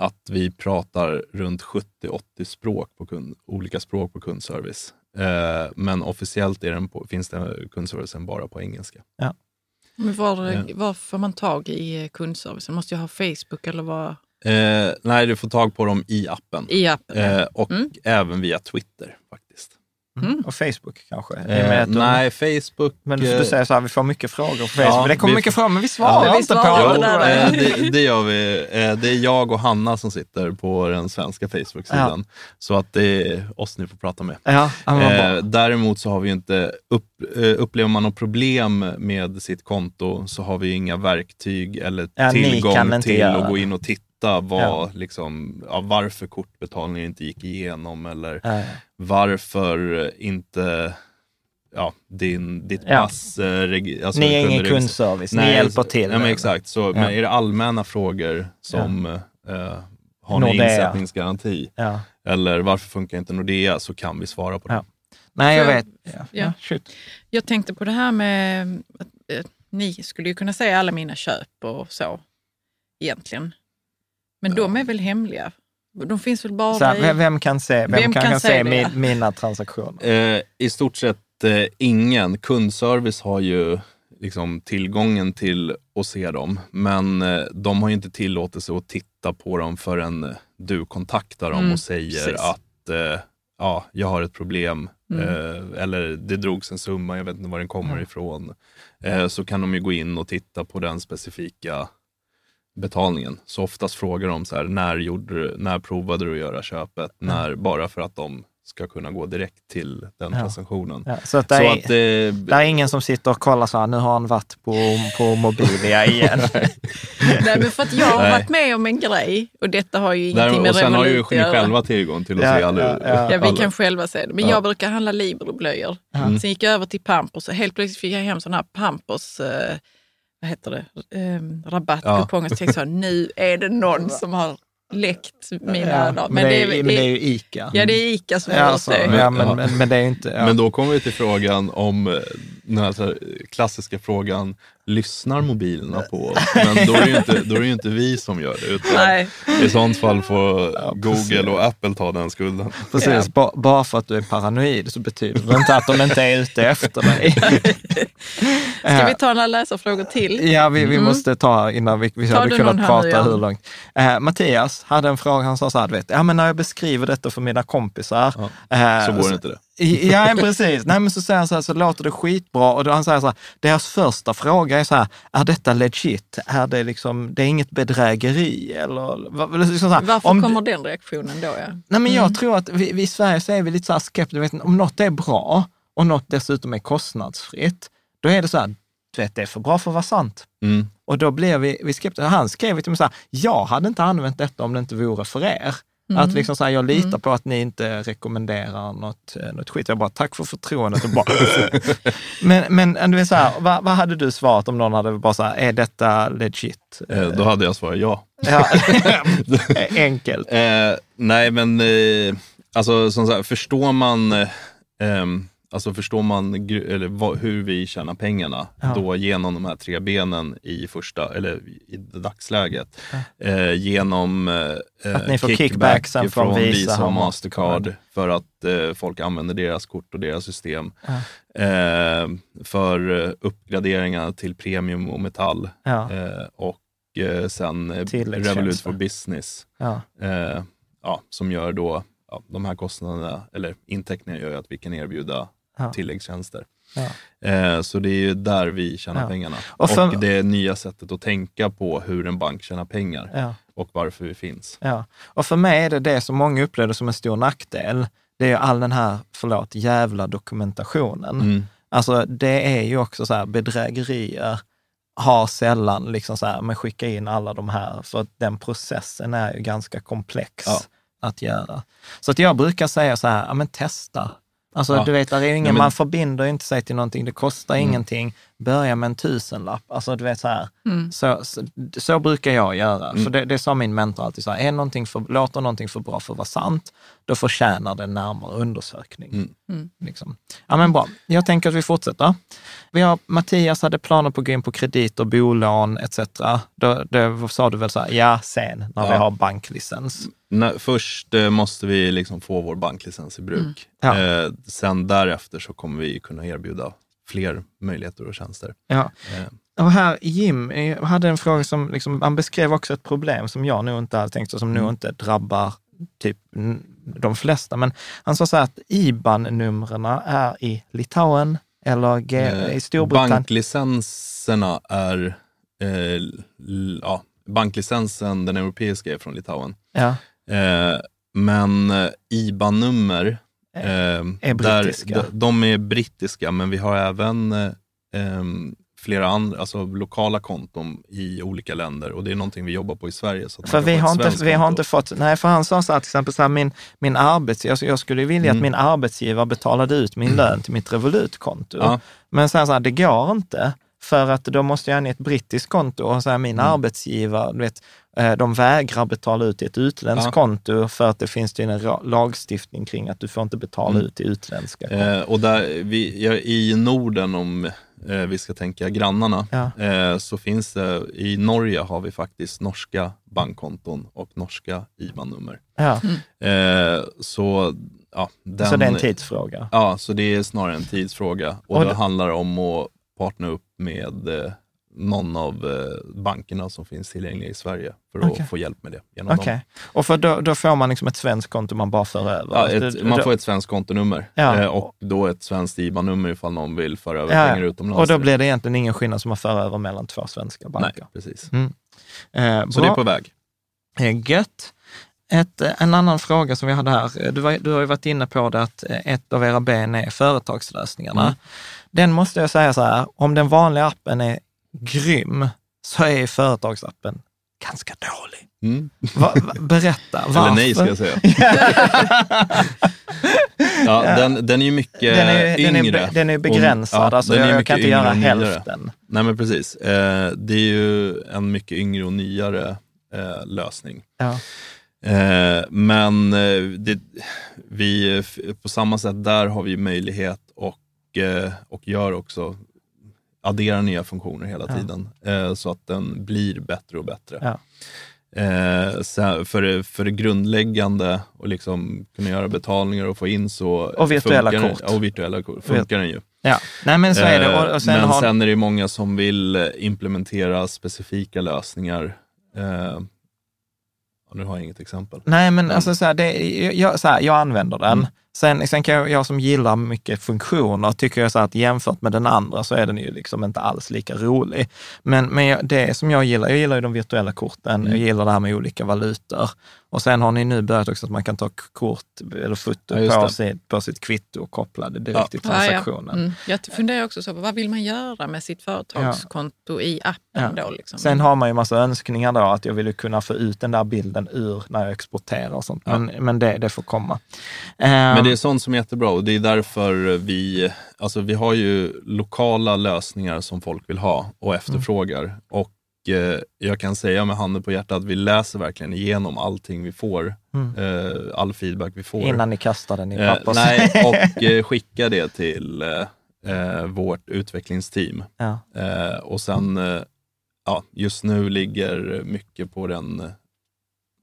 att vi pratar runt 70-80 språk på kund, olika språk på kundservice. Eh, men officiellt är den på, finns den kundservicen bara på engelska. Men var, Ja. var får man tag i kundservicen? Måste jag ha Facebook eller vad? Eh, nej, du får tag på dem i appen. I appen? Eh, och Mm. även via Twitter faktiskt. Mm. Och Facebook kanske? Eh, nej, Facebook... Men eh, du säger så här, vi får mycket frågor på Facebook. Ja, det kommer vi- mycket frågor, men vi svarar Ja, vi inte svarar på dem. där. eh, det, det gör vi. Eh, det är jag och Hanna som sitter på den svenska Facebook-sidan. Så att det är oss ni får prata med. Ja, ja. Eh, däremot så har vi inte, upp, eh, upplever man något problem med sitt konto så har vi inga verktyg eller Ja, tillgång till att gå in och titta vad, Ja. liksom, ja, varför kortbetalningen inte gick igenom eller Ja, varför inte ja, din, ditt Ja. pass... Eh, alltså, Ni är ingen kundservice, ni Nej, hjälper till. Ja, men exakt. Så, Men är det allmänna frågor som eh, har ni Nordea. insättningsgaranti Ja. eller varför funkar inte Nordea så kan vi svara på det. Ja. Nej, jag vet. Ja. Ja. Ja. shoot. Jag tänkte på det här med att eh, ni skulle ju kunna se alla mina köp och så egentligen. Men de är väl hemliga? De finns väl bara Så här, vem, vem kan se, vem Vem kan, kan se min, mina transaktioner? Eh, I stort sett eh, ingen. Kundservice har ju liksom tillgången till att se dem, men eh, de har ju inte tillåtelse att titta på dem förrän du kontaktar dem Mm, och säger precis. att eh, ja, jag har ett problem Mm. eh, eller det drogs en summa, jag vet inte var den kommer ifrån. Eh, så kan de ju gå in och titta på den specifika betalningen. Så oftast frågar de så här, när, gjorde du, när provade du att göra köpet? När, bara för att de ska kunna gå direkt till den Ja. transaktionen. Ja, så att det, Så är, att det, det är ingen som sitter och kollar så här, nu har han varit på, på Mobilia igen. Nej, men för att jag har Nej. varit med om en grej och detta har ju ingenting där, med och sen har ju Revolut att ni göra. själva tillgång till att Ja, se alla, ja, ja. Ja, vi kan själva se det. Men Ja. jag brukar handla Libero-blöjor. Sen gick jag över till Pampers och helt plötsligt fick jag hem sådana här Pampers eh, vad heter det, eh, rabattkuponger. Jag så nu är det någon som har läckt mina Ja, dagar. men, det är, men det är ju ICA. ja, det är Ica som har Ja, gjort så, det. ja, men, Ja. men, men det är inte... Ja. Men då kommer vi till frågan om eh, den här så här klassiska frågan, lyssnar mobilerna på oss? Men då är det ju inte, då är det inte vi som gör det, utan Nej. i sånt fall får. Google och Apple ta den skulden. Precis, ba, bara för att du är paranoid så betyder det inte att de inte är ute efter dig. Ska vi ta några läsarfrågor till? Ja, vi, vi måste ta innan vi, vi Tar hade kunnat prata nu, ja? hur långt. Eh, Mattias hade en fråga, han sa så här, du vet, ja men när jag beskriver detta för mina kompisar. eh, Så går det inte det. Ja, precis. Nej, men så säger han så här, så låter det skitbra. Och då han säger så här, deras första fråga är så här, är detta legit? Är det liksom, det är inget bedrägeri? Eller, liksom så här, Varför om- kommer den reaktionen då? Ja? Nej, men jag tror att vi, vi i Sverige så är vi lite så här skeptiska. Vet, om något är bra och något dessutom är kostnadsfritt, då är det så här, du vet, det är för bra för att vara sant. Mm. Och då blev vi, vi skeptiska. Han skrev till mig så här, jag hade inte använt detta om det inte vore för er. Att liksom så här, jag litar på att ni inte rekommenderar något, eh, något skit. Jag bara, tack för förtroendet. Och bara, men men du vet så här, vad, vad hade du svarat om någon hade bara så här, är detta legit? Eh, Då hade jag svarat ja. Ja. Enkelt. Eh, nej, men eh, alltså, som sagt, förstår man, eh, ehm, alltså, förstår man eller, vad, hur vi tjänar pengarna Ja. då genom de här tre benen i första, eller i dagsläget. Eh, genom eh, Att ni får kickbacksen från Visa Visa och Mastercard. Mastercard för att eh, folk använder deras kort och deras system. Eh, för eh, uppgraderingar till premium och metall. Ja. Eh, och sen Tilläggstjänster. Revolut for Business Ja. ja, som gör då ja, de här kostnaderna, eller intäkterna gör ju att vi kan erbjuda Ja. tilläggstjänster. Ja. Eh, så det är ju där vi tjänar Ja. pengarna. Och Och, för- det nya sättet att tänka på hur en bank tjänar pengar Ja. och varför vi finns. Ja, och för mig är det det som många upplever som en stor nackdel. Det är ju all den här, förlåt, jävla dokumentationen. Mm. Alltså det är ju också så här, bedrägerier har sällan liksom så här, men skicka in alla de här, för att den processen är ju ganska komplex att göra. Så att jag brukar säga så här, ja men testa. Alltså Ja. du vet, där är ingen, Nej, men- man förbinder inte sig till någonting, det kostar Mm. ingenting. Börja med en tusenlapp. Alltså du vet så här, så, så, så brukar jag göra. För det, det sa min mentor alltid, så här, är någonting för, låter någonting för bra för att vara sant, då förtjänar det närmare undersökning. Liksom. Ja men bra, jag tänker att vi fortsätter. Vi har, Mattias hade planer på att gå in på krediter, bolån etc. Då, då sa du väl så här, ja sen när vi Ja. har banklicens. När, först eh, måste vi liksom få vår banklicens i bruk. Ja. Eh, sen därefter så kommer vi kunna erbjuda fler möjligheter och tjänster. Ja. Eh, Och här, Jim hade en fråga som, liksom, han beskrev också ett problem som jag nog inte hade tänkt och som nog inte drabbar typ de flesta. Men han sa så här att IBAN-numren är i Litauen eller G- eh, i Storbritannien. Banklicenserna är, eh, ja, banklicensen, den europeiska, är från Litauen. Ja, Eh, men eh, IBAN-nummer, eh, är där- brittiska. de, de är brittiska, men vi har även eh, em, flera andra, alltså lokala konton i olika länder och det är någonting vi jobbar på i Sverige. Så att för vi har, inte, vi har konto. inte fått, nej för han sa så här till exempel så här, min, min arbetsgivare, jag, jag skulle vilja att Mm. min arbetsgivare betalade ut min lön till mitt Revolut-konto. Ja. Men sen så här, det går inte. För att då måste jag ha ett brittiskt konto och så här, min Mm. arbetsgivare, du vet, de vägrar betala ut till ett utländskt Ja. konto för att det finns en lagstiftning kring att du får inte betala Mm. ut till utländska konton. Eh, och där, vi, ja, I Norden, om eh, vi ska tänka grannarna, Ja. eh, så finns det, i Norge har vi faktiskt norska bankkonton och norska IBAN-nummer. Eh, så, ja, den, Så det är en tidsfråga. Ja, så det är snarare en tidsfråga. Och, Och det det- handlar om att partna upp med eh, någon av eh, bankerna som finns tillgängliga i Sverige för att Okej. få hjälp med det. Genom Okej. dem. Och för då, då får man liksom ett svenskt konto man bara för över? Ja, Alltså, ett, man då- får ett svenskt kontonummer Ja. eh, och då ett svenskt IBAN-nummer ifall någon vill föra över Ja, pengar utomlands. Och då blir det egentligen ingen skillnad som man för över mellan två svenska Nej, banker. precis. Eh, Så bra. det är på väg. Eh, Gött. Ett, en annan fråga som vi hade här, du, var, du har ju varit inne på det att ett av era ben är företagslösningarna. Mm. Den måste jag säga så här, om den vanliga appen är grym, så är företagsappen ganska dålig. Mm. Va, va, berätta, varför? Eller nej ska jag säga. ja, den, den är ju mycket Den är, den, är, yngre. den är Och- begränsad, ja, alltså jag, jag kan inte yngre göra och hälften. Nej men precis. Eh, det är ju en mycket yngre och nyare eh, lösning. Ja. Eh, men eh, det, vi, f- på samma sätt där har vi möjlighet och, eh, och gör också, adderar nya funktioner hela Ja. tiden. Eh, så att den blir bättre och bättre. Ja. Eh, för, för det grundläggande och liksom kunna göra betalningar och få in så Och virtuella funkar, kort. Och virtuella kort funkar den ju. Ja, nej men så är det. Eh, Och, och sen Men har, sen är det många som vill implementera specifika lösningar. Eh, nu har jag inget exempel. Nej, men Men- alltså så här, det, jag, så här, jag använder den. Mm. Sen, sen kan jag, jag som gillar mycket funktioner, tycker jag så att jämfört med den andra så är den ju liksom inte alls lika rolig. Men, men jag, det som jag gillar, jag gillar ju de virtuella korten, Mm. jag gillar det här med olika valutor. Och sen har ni nu börjat också att man kan ta kort eller foto Ja, på, det. sitt, på sitt kvitto och koppla det direkt Ja. till Ja, ja. transaktionen. Mm. Jag funderar också så, vad vill man göra med sitt företagskonto i appen Ja. då? Liksom? Sen har man ju massa önskningar då, att jag vill kunna få ut den där bilden ur när jag exporterar och sånt. Ja. Men, men det, det får komma. Men Ehm, det är sånt som är jättebra och det är därför vi, alltså vi har ju lokala lösningar som folk vill ha och efterfrågar. Och eh, jag kan säga med handen på hjärtat att vi läser verkligen igenom allting vi får, Mm. eh, all feedback vi får. Innan ni kastar den i Eh, pappers... nej, och eh, skicka det till eh, vårt utvecklingsteam. ja. Och sen, ja, just nu ligger mycket på den,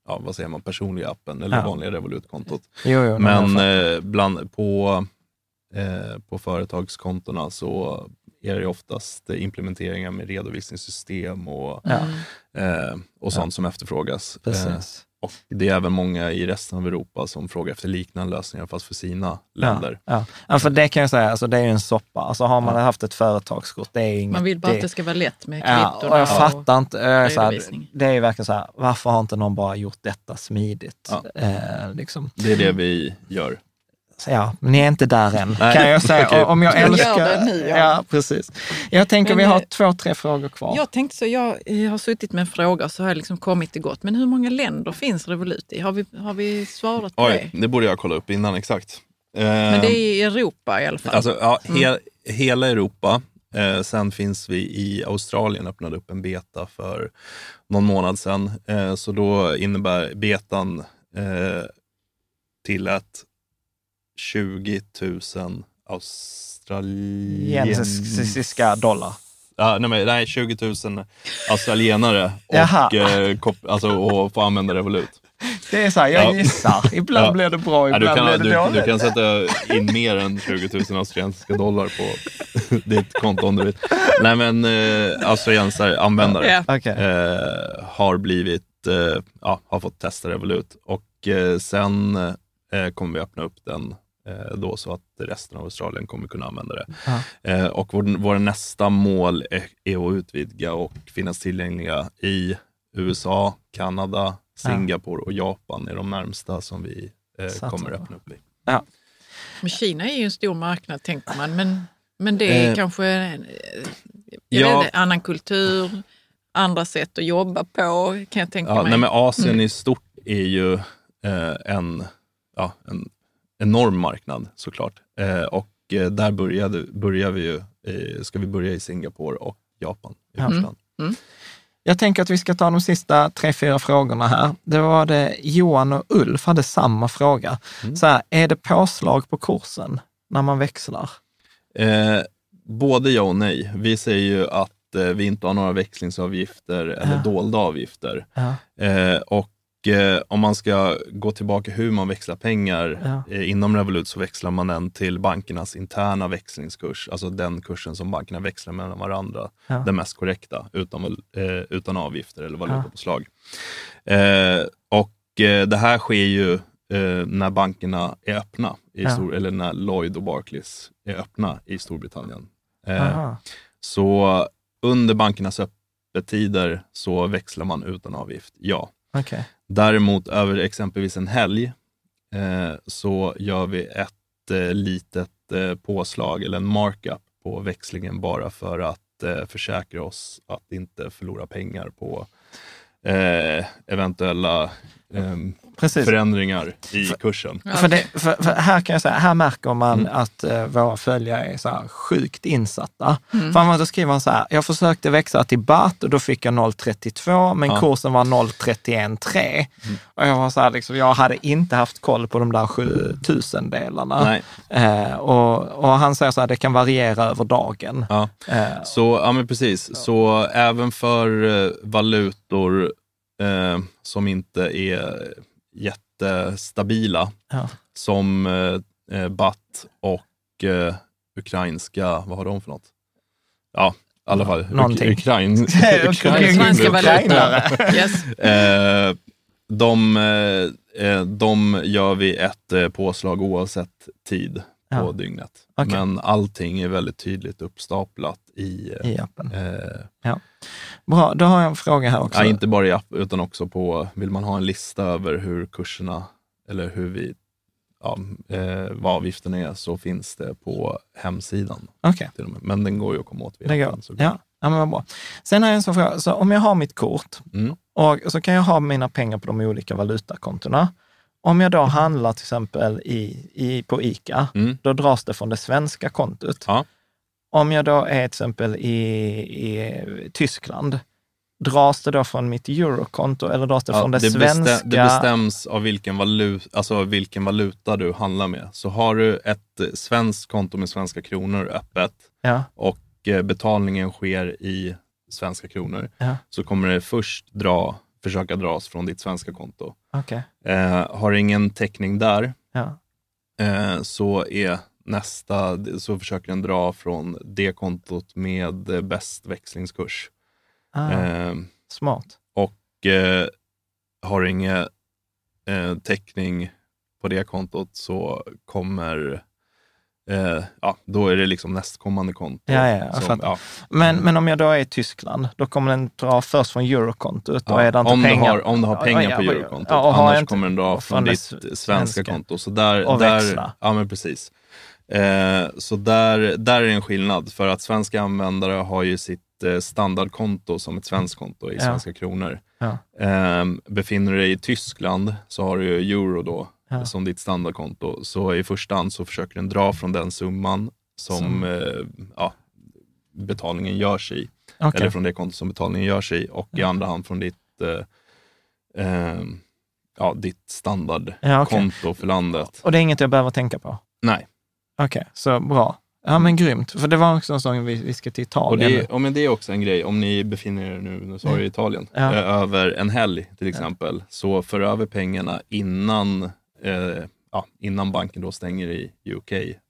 ja, vad säger man, personliga appen eller Ja. vanliga Revolut-kontot. Jo, jo, Men fattar. eh, bland, på, eh, på företagskontona så är det oftast implementeringar med redovisningssystem och, ja, eh, och sånt som efterfrågas. Eh, precis. Och det är även många i resten av Europa som frågar efter liknande lösningar fast för sina länder. Ja, ja. ja, för det kan jag säga, alltså det är ju en soppa. Alltså har man Ja. haft ett företagskort, det är inget... Man vill bara det, att det ska vara lätt med Ja, kvittorna. och jag fattar inte. Jag är så här, det är ju verkligen så här, varför har inte någon bara gjort detta smidigt? Ja. Eh, liksom. Det är det vi gör. Ja, men ni är inte där än, Nej, kan jag säga. Och Om jag Jag gör älskar... det nu, ja. ja, precis. Jag tänker Men, vi har eh, två, tre frågor kvar. Jag tänkte så, jag, jag har suttit med en fråga och så har jag liksom kommit till gott. Men hur många länder finns Revolut i? Har vi, har vi svarat på Oj, det? det borde jag kolla upp innan exakt. Men det är i Europa i alla fall. Alltså, ja, he, hela Europa Eh, sen finns vi i Australien, öppnade upp en beta för någon månad sedan. Eh, så då innebär betan eh, till ett 20 000 Genesiska dollar. Ja, nej, men, nej, 20 000 australienare och, eh, kop- alltså, och få använda Revolut. Det är så här, jag Ja. gissar. Ibland Ja. blir det bra, Ja, ibland du, kan, blir det du, dåligt. du kan sätta in mer än 20 000 australiensiska dollar på ditt konto om du vill. Nej men eh, australiensare, användare, Ja. Okej. eh, har blivit, eh, ja, har fått testa Revolut och eh, sen eh, kommer vi öppna upp den då så att resten av Australien kommer kunna använda det. Ja. Eh, och vår, vår nästa mål är, är att utvidga och finnas tillgängliga i USA, Kanada, Singapore och Japan är de närmsta som vi eh, kommer öppna upp i. Men Kina är ju en stor marknad tänker man, men, men det är Eh, kanske en, eh, jag ja. vet annan kultur, andra sätt att jobba på kan jag tänka Ja, mig. nej, men Asien Mm. i stort är ju eh, en, ja, en enorm marknad såklart. Eh, och eh, där började, börjar vi ju, eh, ska vi börja i Singapore och Japan i första hand. Jag tänker att vi ska ta de sista tre, fyra frågorna här. Det var det Johan och Ulf hade samma fråga. Mm. Så här, är det påslag på kursen när man växlar? Eh, både ja och nej. Vi säger ju att eh, vi inte har några växlingsavgifter eller Ja. dolda avgifter. Ja. Eh, och om man ska gå tillbaka hur man växlar pengar Ja. eh, inom Revolut så växlar man den till bankernas interna växlingskurs, alltså den kursen som bankerna växlar mellan varandra, Ja. den mest korrekta, utan, eh, utan avgifter eller valutapåslag. Eh, och eh, det här sker ju eh, när bankerna är öppna, i Ja. stor, eller när Lloyd och Barclays är öppna i Storbritannien. Eh, så under bankernas öppettider så växlar man utan avgift, ja. Okej. Däremot över exempelvis en helg eh, så gör vi ett eh, litet eh, påslag eller en markup på växlingen bara för att eh, försäkra oss att inte förlora pengar på eh, eventuella ehm, Precis. förändringar i kursen. Ja, För, det, för, för här kan jag säga, här märker man Mm. att eh, våra följare är så här sjukt insatta. För han då skriver han så här, jag försökte växa till BAT och då fick jag 0,32 men Ja. kursen var 0,31,3. Och jag var så här, liksom, jag hade inte haft koll på de där 7000 delarna. Eh, och, och han säger så här, det kan variera över dagen. Ja. Eh, Så, ja men precis. Så även för eh, valutor eh, som inte är jättestabila, Ja. som eh, eh, baht och eh, ukrainska, vad har de för något? Ja, i alla fall. Någonting. Uk- Ukrain, Ukrainska valutor. Yes. Eh, de, eh, eh, de gör vi ett eh, påslag oavsett tid på Ja. dygnet. Okej. Men allting är väldigt tydligt uppstaplat i, I appen. eh, Bra, då har jag en fråga här också. ja, inte bara i app utan också på, vill man ha en lista över hur kurserna eller hur vi, ja, eh, vad avgiften är så finns det på hemsidan. Med. Men den går ju att komma åt via appen. Ja, ja, men vad bra. Sen har jag en sån fråga. Så om jag har mitt kort Mm. och så kan jag ha mina pengar på de olika valutakontona. Om jag då handlar till exempel i, i, på ICA, Mm. då dras det från det svenska kontot. Ja. Om jag då är till exempel i, i Tyskland, dras det då från mitt eurokonto eller dras det Ja, från det, det, svenska? bestäm, det bestäms av vilken, valut, alltså vilken valuta du handlar med. Så har du ett eh, svenskt konto med svenska kronor öppet Ja, och eh, betalningen sker i svenska kronor ja, så kommer det först dra, försöka dras från ditt svenska konto. okej. Eh, har ingen täckning där eh, så är nästa, så försöker den dra från det kontot med eh, bäst växlingskurs. ah, Eh, smart. och eh, har ingen eh, täckning på det kontot så kommer eh, ja, då är det liksom nästkommande konto. Ja, ja, som, ja, Men, men om jag då är i Tyskland, då kommer den dra först från eurokontot. Då är det inte om, du pengar. har, om du har pengar på eurokontot. Annars kommer den dra från ditt svenska, svenska. konto. Så där, Och där, växla. Ja, men precis. Eh, så där, där är en skillnad. För att svenska användare har ju sitt eh, standardkonto som ett svenskt konto i Ja. svenska kronor. Ja. Eh, befinner du dig i Tyskland så har du euro då Ja. som ditt standardkonto. Så i första hand så försöker den dra från den summan som, Som- eh, ja, betalningen görs i. Okej. Eller från det konto som betalningen görs i och i andra hand från ditt, eh, eh, ja, ditt standardkonto okej. för landet. Och det är inget jag behöver tänka på? Nej. Okej, så bra. Ja men grymt, för det var också en sån vi, vi ska till Och Italien. det, ja, men det är också en grej, om ni befinner er nu, nu sa jag i Italien, Ja. eh, över en helg till exempel, så för över pengarna innan, eh, ja, innan banken då stänger i UK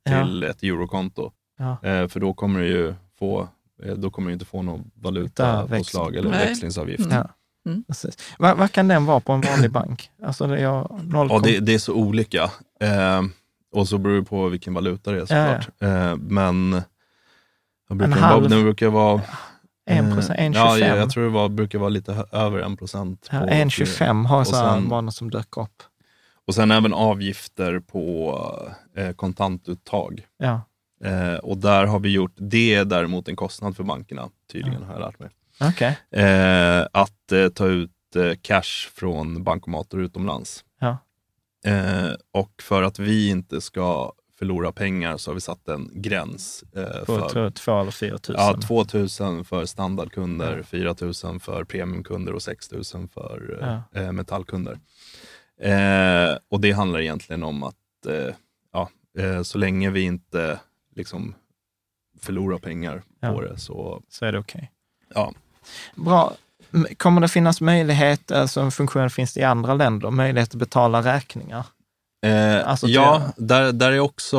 till ett eurokonto. Ja. Eh, för då kommer du ju få, eh, då kommer du inte få någon valutapåslag eller Nej. växlingsavgift. Ja. Mm. Precis. Vad, vad kan den vara på en vanlig bank? Alltså det är 0, Ja, det, det är så olika. Eh, och så beror det på vilken valuta det är såklart. Eh, men vad brukar En den, halv- vara? den brukar vara... en procent, en eh, Ja, 25. jag, tror det var, brukar vara lite över en procent. Ja, en 25 har och så här sen- var något som dök upp. Och sen även avgifter på eh, kontantuttag. Ja, Eh, och där har vi gjort, det är däremot en kostnad för bankerna, tydligen har jag lärt mig. okej. Eh, att eh, ta ut eh, cash från bankomater utomlands. Ja. Eh, och för att vi inte ska förlora pengar så har vi satt en gräns. Eh, för, tror, två eller fyra tusen. ja, 2 000 för standardkunder, 4 000 för premiumkunder och 6 000 för eh, eh, metallkunder. Eh, och det handlar egentligen om att eh, ja, eh, så länge vi inte liksom förlorar pengar Ja. på det så Så är det okej. ja, Bra. Kommer det finnas möjlighet, alltså en funktion finns det i andra länder, möjlighet att betala räkningar? Eh, Alltså ja, där, där är också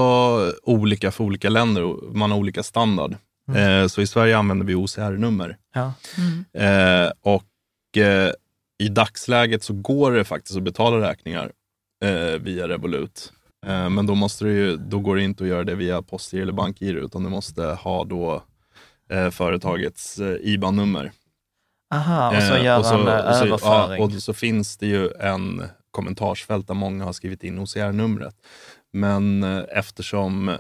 olika för olika länder. Man har olika standard. Mm. Eh, så i Sverige använder vi OCR-nummer. Ja. Eh, och eh, i dagsläget så går det faktiskt att betala räkningar eh, via Revolut. Eh, men då, måste du ju, då går det inte att göra det via postgiro eller bankgiro, utan du måste ha då eh, företagets eh, IBAN-nummer. Aha, och så Eh, gör och så- han eh, och så- överföring. Ja, och så finns det ju en kommentarsfält där många har skrivit in OCR-numret. Men eh, eftersom... Eh,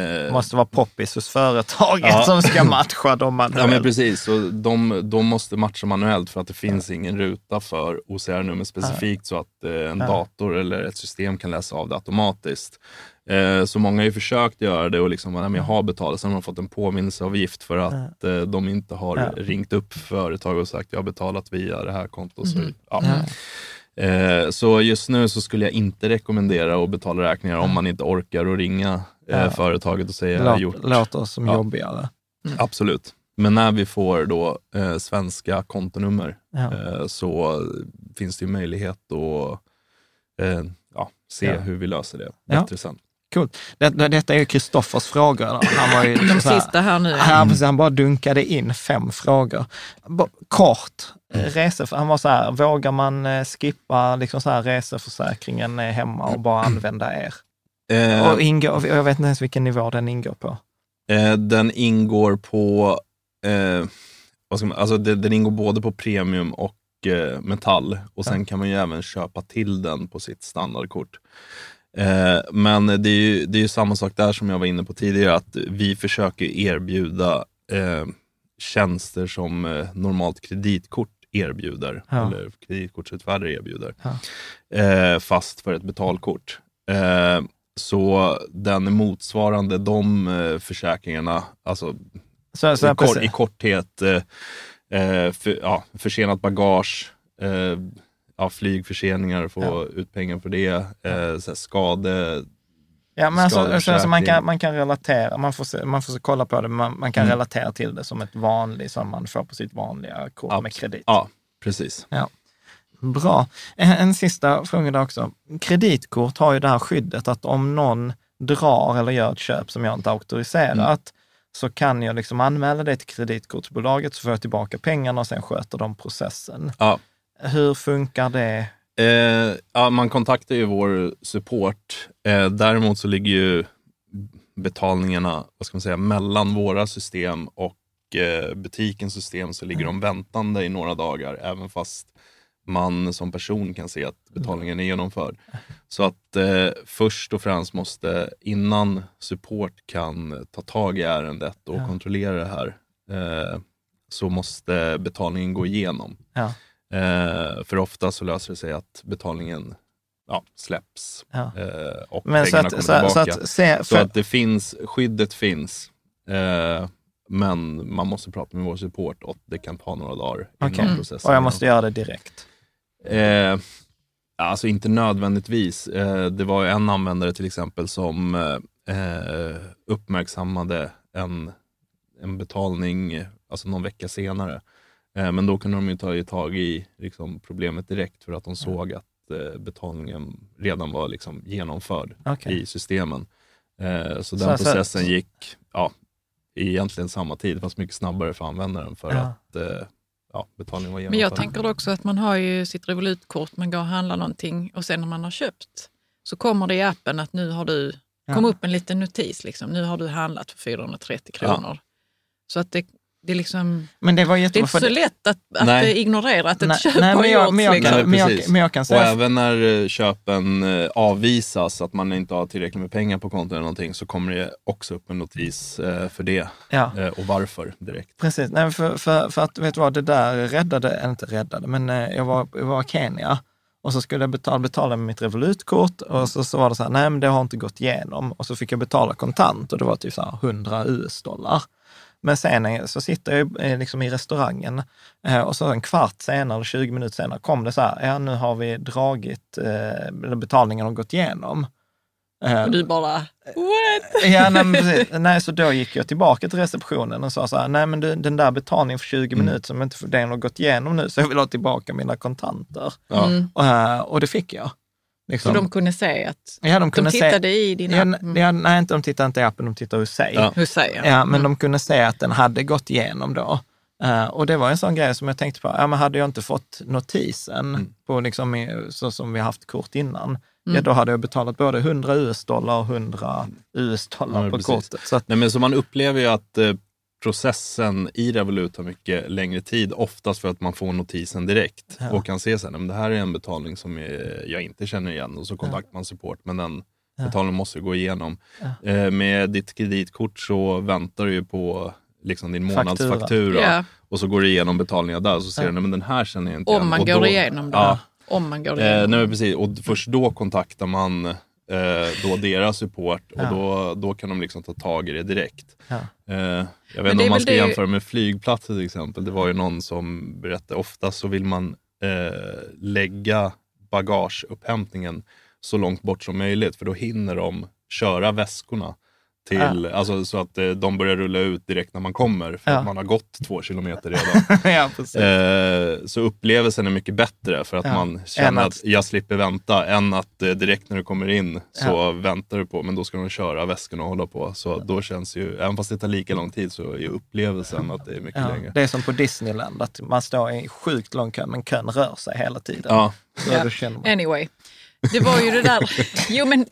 Det måste vara poppis hos företaget Ja. som ska matcha dem Ja, men manuellt. precis. Så de, de måste matcha manuellt för att det finns ingen ruta för OCR-nummer specifikt så att eh, en Ja. dator eller ett system kan läsa av det automatiskt. Eh, så många har ju försökt göra det och liksom, nej, men jag har betalat, sen har de fått en påminnelseavgift för att eh, de inte har Ja. ringt upp företag och sagt jag har betalat via det här kontot. Så, ja. Ja. Eh, så just nu så skulle jag inte rekommendera att betala räkningar om man inte orkar att ringa Ja. företaget och säga jag har Låt, gjort. låter som Ja. jobbigare. Absolut. Men när vi får då eh, svenska kontonummer Ja. eh, så finns det ju möjlighet att eh, ja, se Ja. hur vi löser det Ja. bättre sen. Coolt. Det, det, detta är ju Kristoffers frågor. Han var ju De så här- sista här nu. Precis, han bara dunkade in fem frågor. B- Kort, eh, resef- han var så här, vågar man eh, skippa liksom så här, reseförsäkringen eh, hemma och bara använda er? Eh, Och ingår, och jag vet inte ens vilken nivå den ingår på. eh, den ingår på, eh, vad ska man, alltså det, den ingår både på premium och eh, metall och sen kan man ju även köpa till den på sitt standardkort. Eh, men det är, ju, det är ju samma sak där som jag var inne på tidigare, att vi försöker erbjuda eh, tjänster som eh, normalt kreditkort erbjuder, Ja. eller kreditkortsutfärdare erbjuder, Ja. eh, fast för ett betalkort. Eh, så den motsvarande de eh, försäkringarna, alltså Så, så, i, kor- i korthet, för, ja, försenat bagage, ja, flygförseningar, få Ja. ut pengar för det, eh, så skade... Ja, men alltså, alltså, alltså man, kan, man kan relatera, man får, man får se, kolla på det, men man, man kan Mm. relatera till det som ett vanligt, som man får på sitt vanliga kort med Abs- kredit. Ja, precis. Bra. En, en sista fråga där också. Kreditkort har ju det här skyddet att om någon drar eller gör ett köp som jag inte auktoriserat, Mm. så kan jag liksom anmäla det till kreditkortsbolaget så får jag tillbaka pengarna och sen sköter de processen. Ja. Hur funkar det? Eh, ja, man kontaktar ju vår support. Eh, däremot så ligger ju betalningarna vad ska man säga, mellan våra system och eh, butikens system så ligger de väntande i några dagar, även fast man som person kan se att betalningen är genomförd. Så att eh, först och främst måste, innan support kan ta tag i ärendet och Ja. kontrollera det här, eh, så måste betalningen gå igenom. Ja. Eh, för ofta så löser det sig att betalningen ja, släpps Ja. eh, och Men så pengarna att, kommer så, så tillbaka. att se, Så för, att det finns, skyddet finns. Eh, men man måste prata med vår support och det kan ta några dagar innan Okej. processen. Och jag måste göra det direkt. Eh, alltså inte nödvändigtvis. Eh, det var en användare till exempel som eh, uppmärksammade en, en betalning alltså någon vecka senare. Eh, men då kunde de ju ta tag i liksom, problemet direkt för att de såg att eh, betalningen redan var liksom, genomförd Okej. i systemen. Eh, så Så- den så- processen gick ja, egentligen samma tid, fast mycket snabbare för användaren för Ja. att ja, betalningen var Men genomförd. jag tänker också att man har ju sitt Revolutkort, man går och handlar någonting och sen när man har köpt så kommer det i appen att nu har du, Ja. kom upp en liten notis, liksom, nu har du handlat för 430 kronor. Så att det, det är liksom, Men det var det är inte så lätt att, att Nej. eh, ignorera att ett Nej, köp nej, har men jag- gjorts. men jag liksom. kan- men jag- precis. men jag kan Och säga- även när eh, köpen eh, avvisas, att man inte har tillräckligt med pengar på kontot eller någonting, så kommer det också upp en notis för det Ja. och varför direkt. Precis, Nej, för, för, för att vet du vad, det där räddade, eller inte räddade, men jag var, jag var i Kenya och så skulle jag betala, betala med mitt Revolutkort och så, så var det så här, nej men det har inte gått igenom. Och så fick jag betala kontant och det var typ så här 100 US-dollar. Men sen så sitter jag eh, liksom i restaurangen eh, och så en kvart senare, eller 20 minuter senare, kom det så här, ja nu har vi dragit, eh, eller betalningen har gått igenom. Och du bara, what? Ja, nej, precis. nej, så då gick jag tillbaka till receptionen och sa så här, nej men du, den där betalningen för 20 Mm. minuter som inte för den har gått igenom nu, så jag vill ha tillbaka mina kontanter. Mm. Och, och det fick jag. Så Liksom. de kunde se att ja, de de kunde tittade se, i din ja, app. Mm. ja, nej, inte, de tittade inte i appen, de tittade hos sig. Ja. Hur säger jag? Ja, men de kunde se att den hade gått igenom då. Eh, och det var en sån grej som jag tänkte på, ja, men hade jag inte fått notisen Mm. på liksom, i- så som vi haft kort innan, ja, Mm. då hade jag betalat både 100 US-dollar och 100 US-dollar Ja, på precis. kortet. Så att, Nej, men så man upplever ju att eh, processen i Revolut tar mycket längre tid, oftast för att man får notisen direkt Ja. och kan se sen, men det här är en betalning som eh, jag inte känner igen och så kontaktar man support, men den Ja. betalningen måste gå igenom. Eh, med ditt kreditkort så väntar du ju på liksom din Faktura. månadsfaktura Ja, och så går du igenom betalningar där och så ser Ja. du, nej men den här känner jag inte om igen. man och går då, igenom det. Ja, Om man går Eh, igenom. nej, men precis. Och först då kontaktar man eh, då deras support och Ja. då, då kan de liksom ta tag i det direkt. Ja. Eh, jag vet inte om man ska det- jämföra med flygplatser till exempel. Det var ju någon som berättade, ofta så vill man eh, lägga bagageupphämtningen så långt bort som möjligt för då hinner de köra väskorna till, alltså, så att eh, de börjar rulla ut direkt när man kommer för Ja. att man har gått två kilometer redan. ja, precis. Eh, så upplevelsen är mycket bättre för att Ja. man känner Än att- att jag slipper vänta än att eh, direkt när du kommer in så Ja. väntar du på, men då ska de köra väskorna och hålla på. Så då känns ju, även fast det tar lika lång tid så är upplevelsen att det är mycket Ja, längre. det är som på Disneyland, att man står i sjukt lång kö, men kön rör sig hela tiden. Ja, Så Ja. då känner man, Anyway, det var ju det där. Jo men,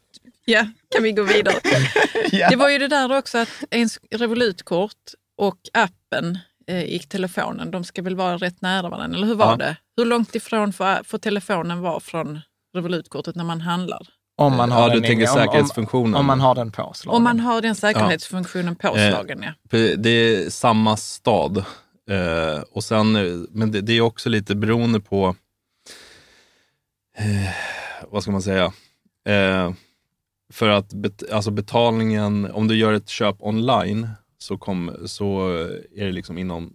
ja, kan vi gå vidare? Ja. Det var ju det där också att ens Revolutkort och appen eh, i telefonen, de ska väl vara rätt nära varandra, eller hur var Ja. det? Hur långt ifrån får, får telefonen vara från Revolutkortet när man handlar? om man har ja den du tänker säkerhetsfunktionen. Om, om man har den påslagen. Om man har den säkerhetsfunktionen påslagen, ja. Det är samma stad. Eh, och sen, eh, men det, det är också lite beroende på, eh, vad ska man säga, eh, för att bet, alltså betalningen, om du gör ett köp online så, kom, så är det liksom inom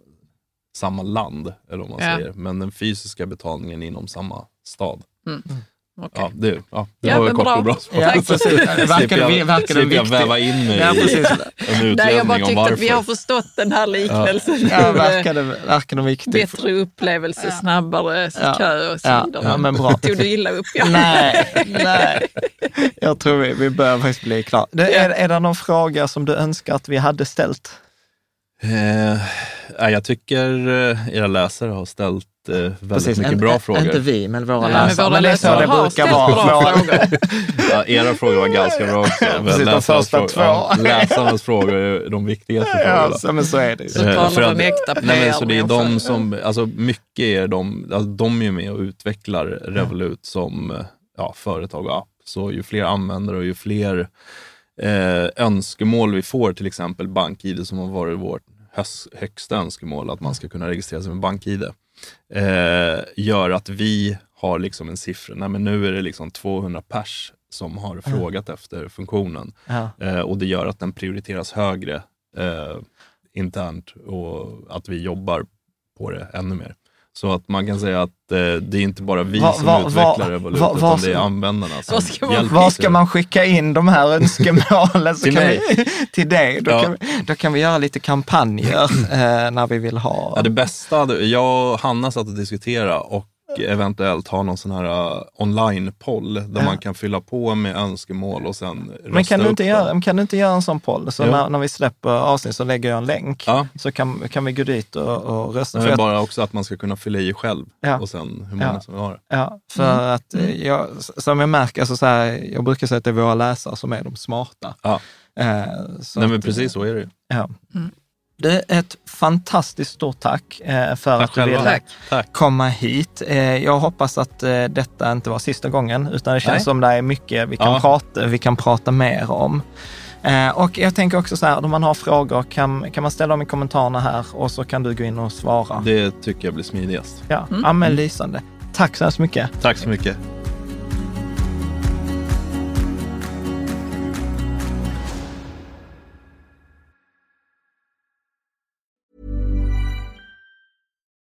samma land, eller om man Ja. säger. Men den fysiska betalningen är inom samma stad. Okej. Ja, det, ja, det Ja, var men kort bra. och bra svar. Ja, precis. Verkar jag, verkar slipper jag väva in mig Ja, i precis. en Nej, utläggning jag bara tyckte att vi har förstått den här liknelsen. Ja, eh, verkar det, verkar det viktigt? Bättre upplevelse, snabbare Ja. kö och så Ja, vidare. ja, men bra. Tog du illa upp? Ja. Nej, nej. Jag tror vi, vi börjar faktiskt bli klara. Det, är, är det någon fråga som du önskar att vi hade ställt? Eh, nej, jag tycker eh, era läsare har ställt eh, väldigt mycket inte, bra frågor. Inte vi, men våra Nej, läsare. men våra men det är så det har brukar ställt vara. bra Våra- frågor. Ja, era frågor var ganska bra också. Precis, de första frågor- två. Ja, läsarnas frågor är de viktigaste Ja, frågorna. men så är det. Så talar en att- äkta Nej, men så det är de som, alltså mycket är de, alltså de är med och utvecklar Revolut som ja, företag och app. Så ju fler användare och ju fler eh, önskemål vi får, till exempel BankID som har varit vårt högsta önskemål, att man ska kunna registrera sig med BankID, eh, gör att vi har liksom en siffra, nej men nu är det liksom 200 pers som har frågat efter funktionen. Ja. Eh, och det gör att den prioriteras högre eh, internt och att vi jobbar på det ännu mer. Så att man kan säga att eh, det är inte bara vi Va- som va- utvecklar va- Revolut, va- utan det är användarna som Vad ska man- hjälper Var ska man skicka in de här önskemålen? Så Till mig. vi, till dig. Då, Ja. kan vi, då kan vi göra lite kampanjer eh, när vi vill ha... Ja, det bästa, hade- jag och Hanna satt och diskuterade och eventuellt ha någon sån här uh, online-poll där Ja. man kan fylla på med önskemål och sen rösta Men kan du, inte dem. göra, men kan du inte göra en sån poll? Så när, när vi släpper avsnitt så lägger jag en länk. Ja. Så kan, kan vi gå dit och, och rösta. Men är att, bara också att man ska kunna fylla i själv Ja. och sen hur många Ja. som vill ha det. ja, för att eh, jag, som jag märker, alltså så här, jag brukar säga att det är våra läsare som är de smarta. Ja. Eh, så Nej, men att, precis så är det ju. Ja. Det är ett fantastiskt stort tack eh, för Tack att du själva. ville Tack. Komma hit. Eh, jag hoppas att eh, detta inte var sista gången, utan det känns Nej. som det är mycket vi kan, Ja. prata, vi kan prata mer om. Och jag tänker också så här, om man har frågor kan, kan man ställa dem i kommentarerna här och så kan du gå in och svara. Det tycker jag blir smidigast. Ja, ja men lysande. Tack så hemskt mycket. Tack så mycket.